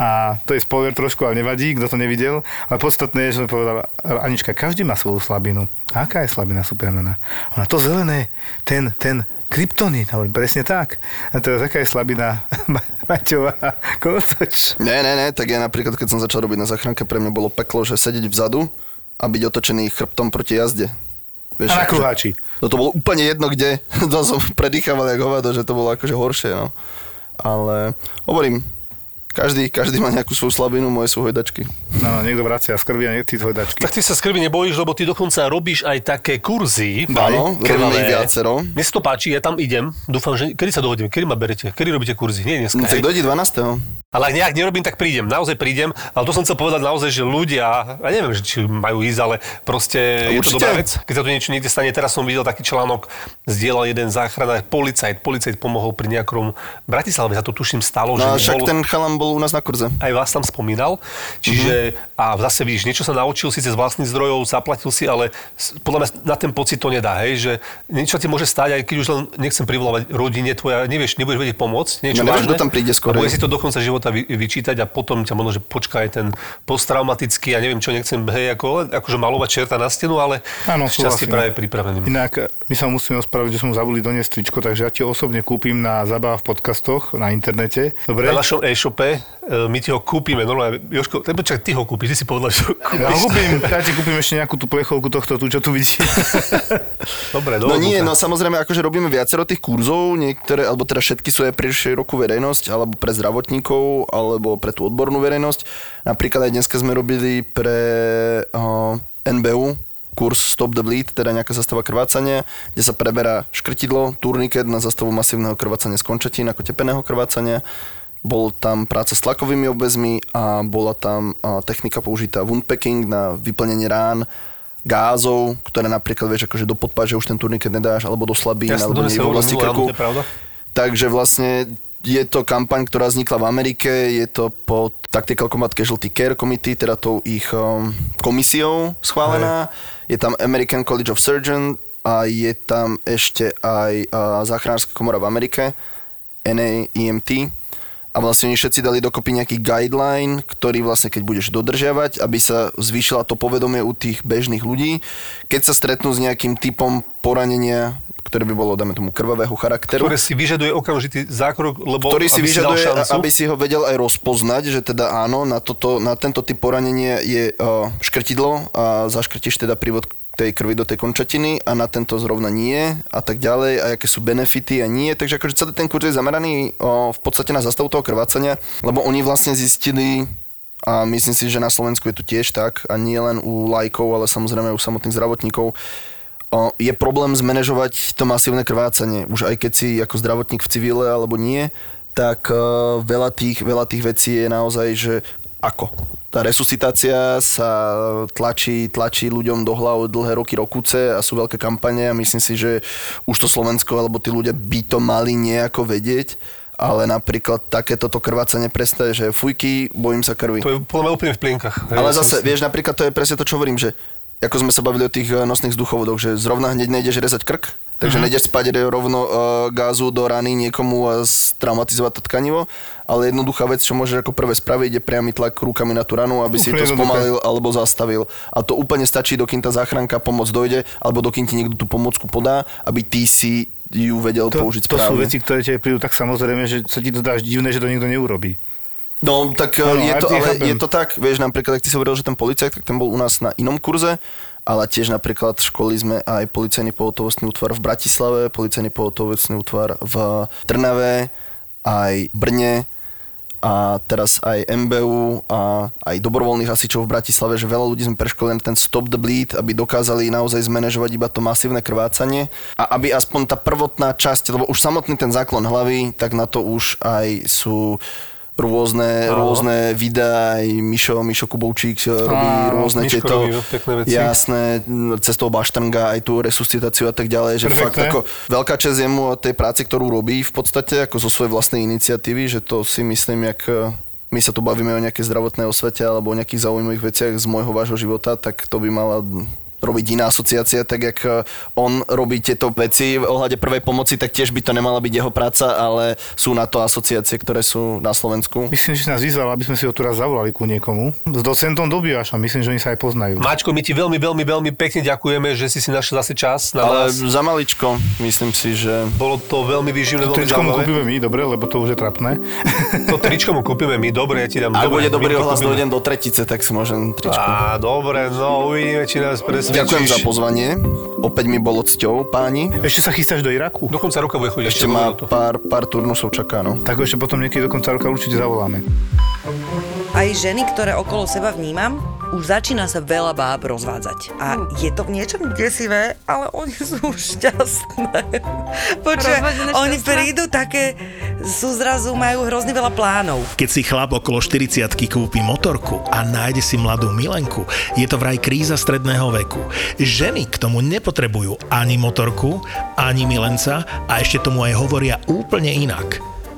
Speaker 3: A to je spoiler trošku, ale nevadí, kto to nevidel. Ale podstatné je, že som povedal, Anička, každý má svoju slabinu. A aká je slabina Supermana? Ona, to zelené, ten, ten, kryptonit. Hovorím, presne tak. A teraz aká je slabina Ma- Maťová? Kolotoč.
Speaker 7: Ne, ne, ne, tak ja napríklad, keď som začal robiť na záchranke, pre mňa bolo peklo, že sedieť vzadu a byť otočený chrbtom proti jazde. Vieš,
Speaker 3: A na kruháči.
Speaker 7: No to bolo úplne jedno, kde. To som predýchaval jak hovado, že to bolo akože horšie, no. Ale hovorím, každý, každý má nejakú svoju slabinu, moje sú hojdačky.
Speaker 3: No, niekto vracia z krvi a nie- ty hojdačky.
Speaker 5: Tak ty sa z krvi nebojíš, lebo ty dokonca robíš aj také kurzy.
Speaker 7: Áno, robíme ich viacero.
Speaker 5: Mne sa to páči, ja tam idem. Dúfam, že... Kedy sa dohodíme? Kedy ma berete? Kedy robíte kurzy? Nie dneska.
Speaker 7: No, tak dojde 12.
Speaker 5: Ale ak nejak nerobím, tak prídem. Naozaj prídem. Ale to som chcel povedať naozaj, že ľudia, ja neviem, že či majú ísť, ale proste je to
Speaker 7: Určite.
Speaker 5: dobrá vec. Keď sa tu niečo niekde stane, teraz som videl taký článok, zdieľal jeden záchranár, policajt, policajt pomohol pri nejakom Bratislave, sa to tuším stalo,
Speaker 7: No
Speaker 5: že
Speaker 7: však
Speaker 5: bol,
Speaker 7: ten chalan bol u nás na kurze.
Speaker 5: aj vás tam spomínal. Čiže, a zase vidíš, niečo sa naučil síce z vlastných zdrojov, zaplatil si, ale podľa mňa na ten pocit to nedá, hej, že niečo ti môže stať, aj keď už len nechcem privolávať rodine tvoja, nevieš, nebudeš vedieť pomôcť, niečo
Speaker 7: No nevieš,
Speaker 5: vážne.
Speaker 7: tam príde.
Speaker 5: A bude si to do konca života vy, vyčítať a potom ťa možno, že počká aj ten posttraumatický, ja neviem čo, nechcem, hej, ako, akože malovať čerta na stenu, ale
Speaker 3: Áno,
Speaker 5: šťastie práve pripraveným.
Speaker 3: Inak my sa musíme ospravedlniť, že som zabudli doniesť tričko, takže ja ti osobne kúpim na zabáva v podcastoch na internete. Dobre?
Speaker 5: Na našom e-shope e, my ti ho kúpime, normálne, Jožko, tak počkaj, ty ho kúpiš, ty si povedal, že ho
Speaker 3: Ja ho
Speaker 5: kúpiš.
Speaker 3: kúpim, ja ti kúpim ešte nejakú tú plechovku tohto tu, čo tu vidíš.
Speaker 5: Dobre,
Speaker 7: No nie, no samozrejme, akože robíme viacero tých kurzov, niektoré, alebo teda všetky sú aj pre širokú verejnosť, alebo pre zdravotníkov, alebo pre tú odbornú verejnosť. Napríklad aj dneska sme robili pre uh, NBU, kurz Stop the Bleed, teda nejaká zastava krvácania, kde sa preberá škrtidlo, turniket na zastavu masívneho krvácania z končatín, ako tepeného krvácania. Bol tam práca s tlakovými obvezmi a bola tam technika použitá woundpacking na vyplnenie rán, gázov, ktoré napríklad vieš, akože do podpáže už ten turniket nedáš, alebo do slabín,
Speaker 5: Jasne,
Speaker 7: alebo nie v oblasti krku. Takže vlastne je to kampaň, ktorá vznikla v Amerike, je to pod Tactical Combat Casualty Care Committee, teda tou ich um, komisiou schválená. Je tam American College of Surgeons a je tam ešte aj uh, záchranárska komora v Amerike, NAEMT. A vlastne oni všetci dali dokopy nejaký guideline, ktorý vlastne keď budeš dodržiavať, aby sa zvýšila to povedomie u tých bežných ľudí, keď sa stretnú s nejakým typom poranenia, ktoré by bolo, dáme tomu, krvavého charakteru.
Speaker 5: Ktoré si vyžaduje okamžitý zákrok, lebo
Speaker 7: ktorý si vyžaduje,
Speaker 5: si
Speaker 7: aby si ho vedel aj rozpoznať, že teda áno, na, toto, na tento typ poranenia je uh, škrtidlo a zaškrtíš teda prívod tej krvi do tej končatiny a na tento zrovna nie a tak ďalej a aké sú benefity a nie. Takže akože celý ten kurz je zameraný o, v podstate na zastavu toho krvácania, lebo oni vlastne zistili a myslím si, že na Slovensku je to tiež tak a nie len u lajkov, ale samozrejme u samotných zdravotníkov, o, je problém zmanéžovať to masívne krvácanie. Už aj keď si ako zdravotník v civile alebo nie, tak veľa, tých, veľa tých vecí je naozaj, že ako? Tá resuscitácia sa tlačí, tlačí ľuďom do hlav dlhé roky, rokuce a sú veľké kampane a myslím si, že už to Slovensko alebo tí ľudia by to mali nejako vedieť, ale napríklad takéto to krvácanie prestaje, že fujky, bojím sa krvi.
Speaker 5: To je podľa úplne v plienkach.
Speaker 7: Ale
Speaker 5: Ja
Speaker 7: zase,
Speaker 5: si-
Speaker 7: vieš, napríklad to je presne to, čo hovorím, že ako sme sa bavili o tých eh, nosných vzduchovodoch, že zrovna hneď nejdeš rezať krk, Takže nejdeš spať rovno uh, gázu do rany niekomu a traumatizovať to tkanivo, ale jednoduchá vec, čo môžeš ako prvé spraviť, je priamy tlak rukami na tú ranu, aby si
Speaker 3: Úplne
Speaker 7: to
Speaker 3: jednoduché.
Speaker 7: spomalil alebo zastavil. A to úplne stačí, dokým tá záchranka pomoc dojde, alebo dokým ti niekto tú pomocku podá, aby ty si ju vedel
Speaker 3: To,
Speaker 7: použiť
Speaker 3: to sú
Speaker 7: správne.
Speaker 3: veci, ktoré ti prídu tak samozrejme, že sa ti to dáš divné, že to nikto neurobí.
Speaker 7: No, tak ano, je
Speaker 3: ja
Speaker 7: to, ale
Speaker 3: chápem.
Speaker 7: je to tak, vieš, napríklad, ak ty si hovoril, že ten policajt, tak ten bol u nás na inom kurze, ale tiež napríklad školili sme aj policajný pohotovostný útvar v Bratislave, policajný pohotovostný útvar v Trnave, aj Brne a teraz aj MBU a aj dobrovoľných hasičov v Bratislave, že veľa ľudí sme preškolili ten stop the bleed, aby dokázali naozaj zmanéžovať iba to masívne krvácanie. A aby aspoň tá prvotná časť, lebo už samotný ten záklon hlavy, tak na to už aj sú rôzne, rôzne videá, aj Mišo, Mišo Kubovčík eh, robí
Speaker 3: Áno,
Speaker 7: rôzne
Speaker 5: Miško
Speaker 7: tieto,
Speaker 5: robí pekné veci.
Speaker 7: jasné, m, cez toho Baštrnga, aj tú resuscitáciu a tak ďalej, že
Speaker 3: Perfektné.
Speaker 7: fakt ako veľká časť jemu a tej práce, ktorú robí v podstate ako zo svojej vlastnej iniciatívy, že to si myslím, jak eh, my sa tu bavíme o nejakej zdravotnej osvete alebo o nejakých zaujímavých veciach z môjho vášho života, tak to by mala robiť iná asociácia, tak jak eh, on robí tieto veci v ohľade prvej pomoci, tak tiež by to nemala byť jeho práca, ale sú na to asociácie, ktoré sú na Slovensku.
Speaker 3: Myslím, že si nás vyzval, aby sme si ho tu raz zavolali ku niekomu. S docentom Dobiašom, myslím, že oni sa aj poznajú.
Speaker 5: Mačko, my ti veľmi, veľmi, veľmi pekne ďakujeme, že si si našiel zase čas na
Speaker 7: Ale
Speaker 5: nás.
Speaker 7: za maličko, myslím si, že...
Speaker 5: Bolo to veľmi výživné, veľmi
Speaker 3: Tričko mu kúpime my, dobre, lebo to už je trapné.
Speaker 5: To tričko mu kúpime my, dobre, ja ti dám.
Speaker 7: Ak
Speaker 5: dobre,
Speaker 7: bude dobrý ohlas, dojdem do tretice, tak si môžem tričko.
Speaker 5: Á, dobre, no uvidíme, či nás presvedčíš.
Speaker 7: Ďakujem za pozvanie. Opäť mi bolo cťou, páni.
Speaker 3: Ešte sa chystáš do Iraku?
Speaker 5: Do konca roka bude chodiť
Speaker 7: Ešte ma
Speaker 5: to.
Speaker 7: pár, pár turnusov čaká, no.
Speaker 3: Tak ešte potom niekedy do konca roka určite zavoláme.
Speaker 9: Aj ženy, ktoré okolo seba vnímam, už začína sa veľa báb rozvádzať. A je to v niečom desivé, ale oni sú šťastné.
Speaker 10: Rozvedené
Speaker 9: oni prídu také, sú zrazu, majú hrozne veľa plánov.
Speaker 4: Keď si chlap okolo 40 kúpi motorku a nájde si mladú milenku, je to vraj kríza stredného veku. Ženy k tomu nepotrebujú ani motorku, ani milenca a ešte tomu aj hovoria úplne inak.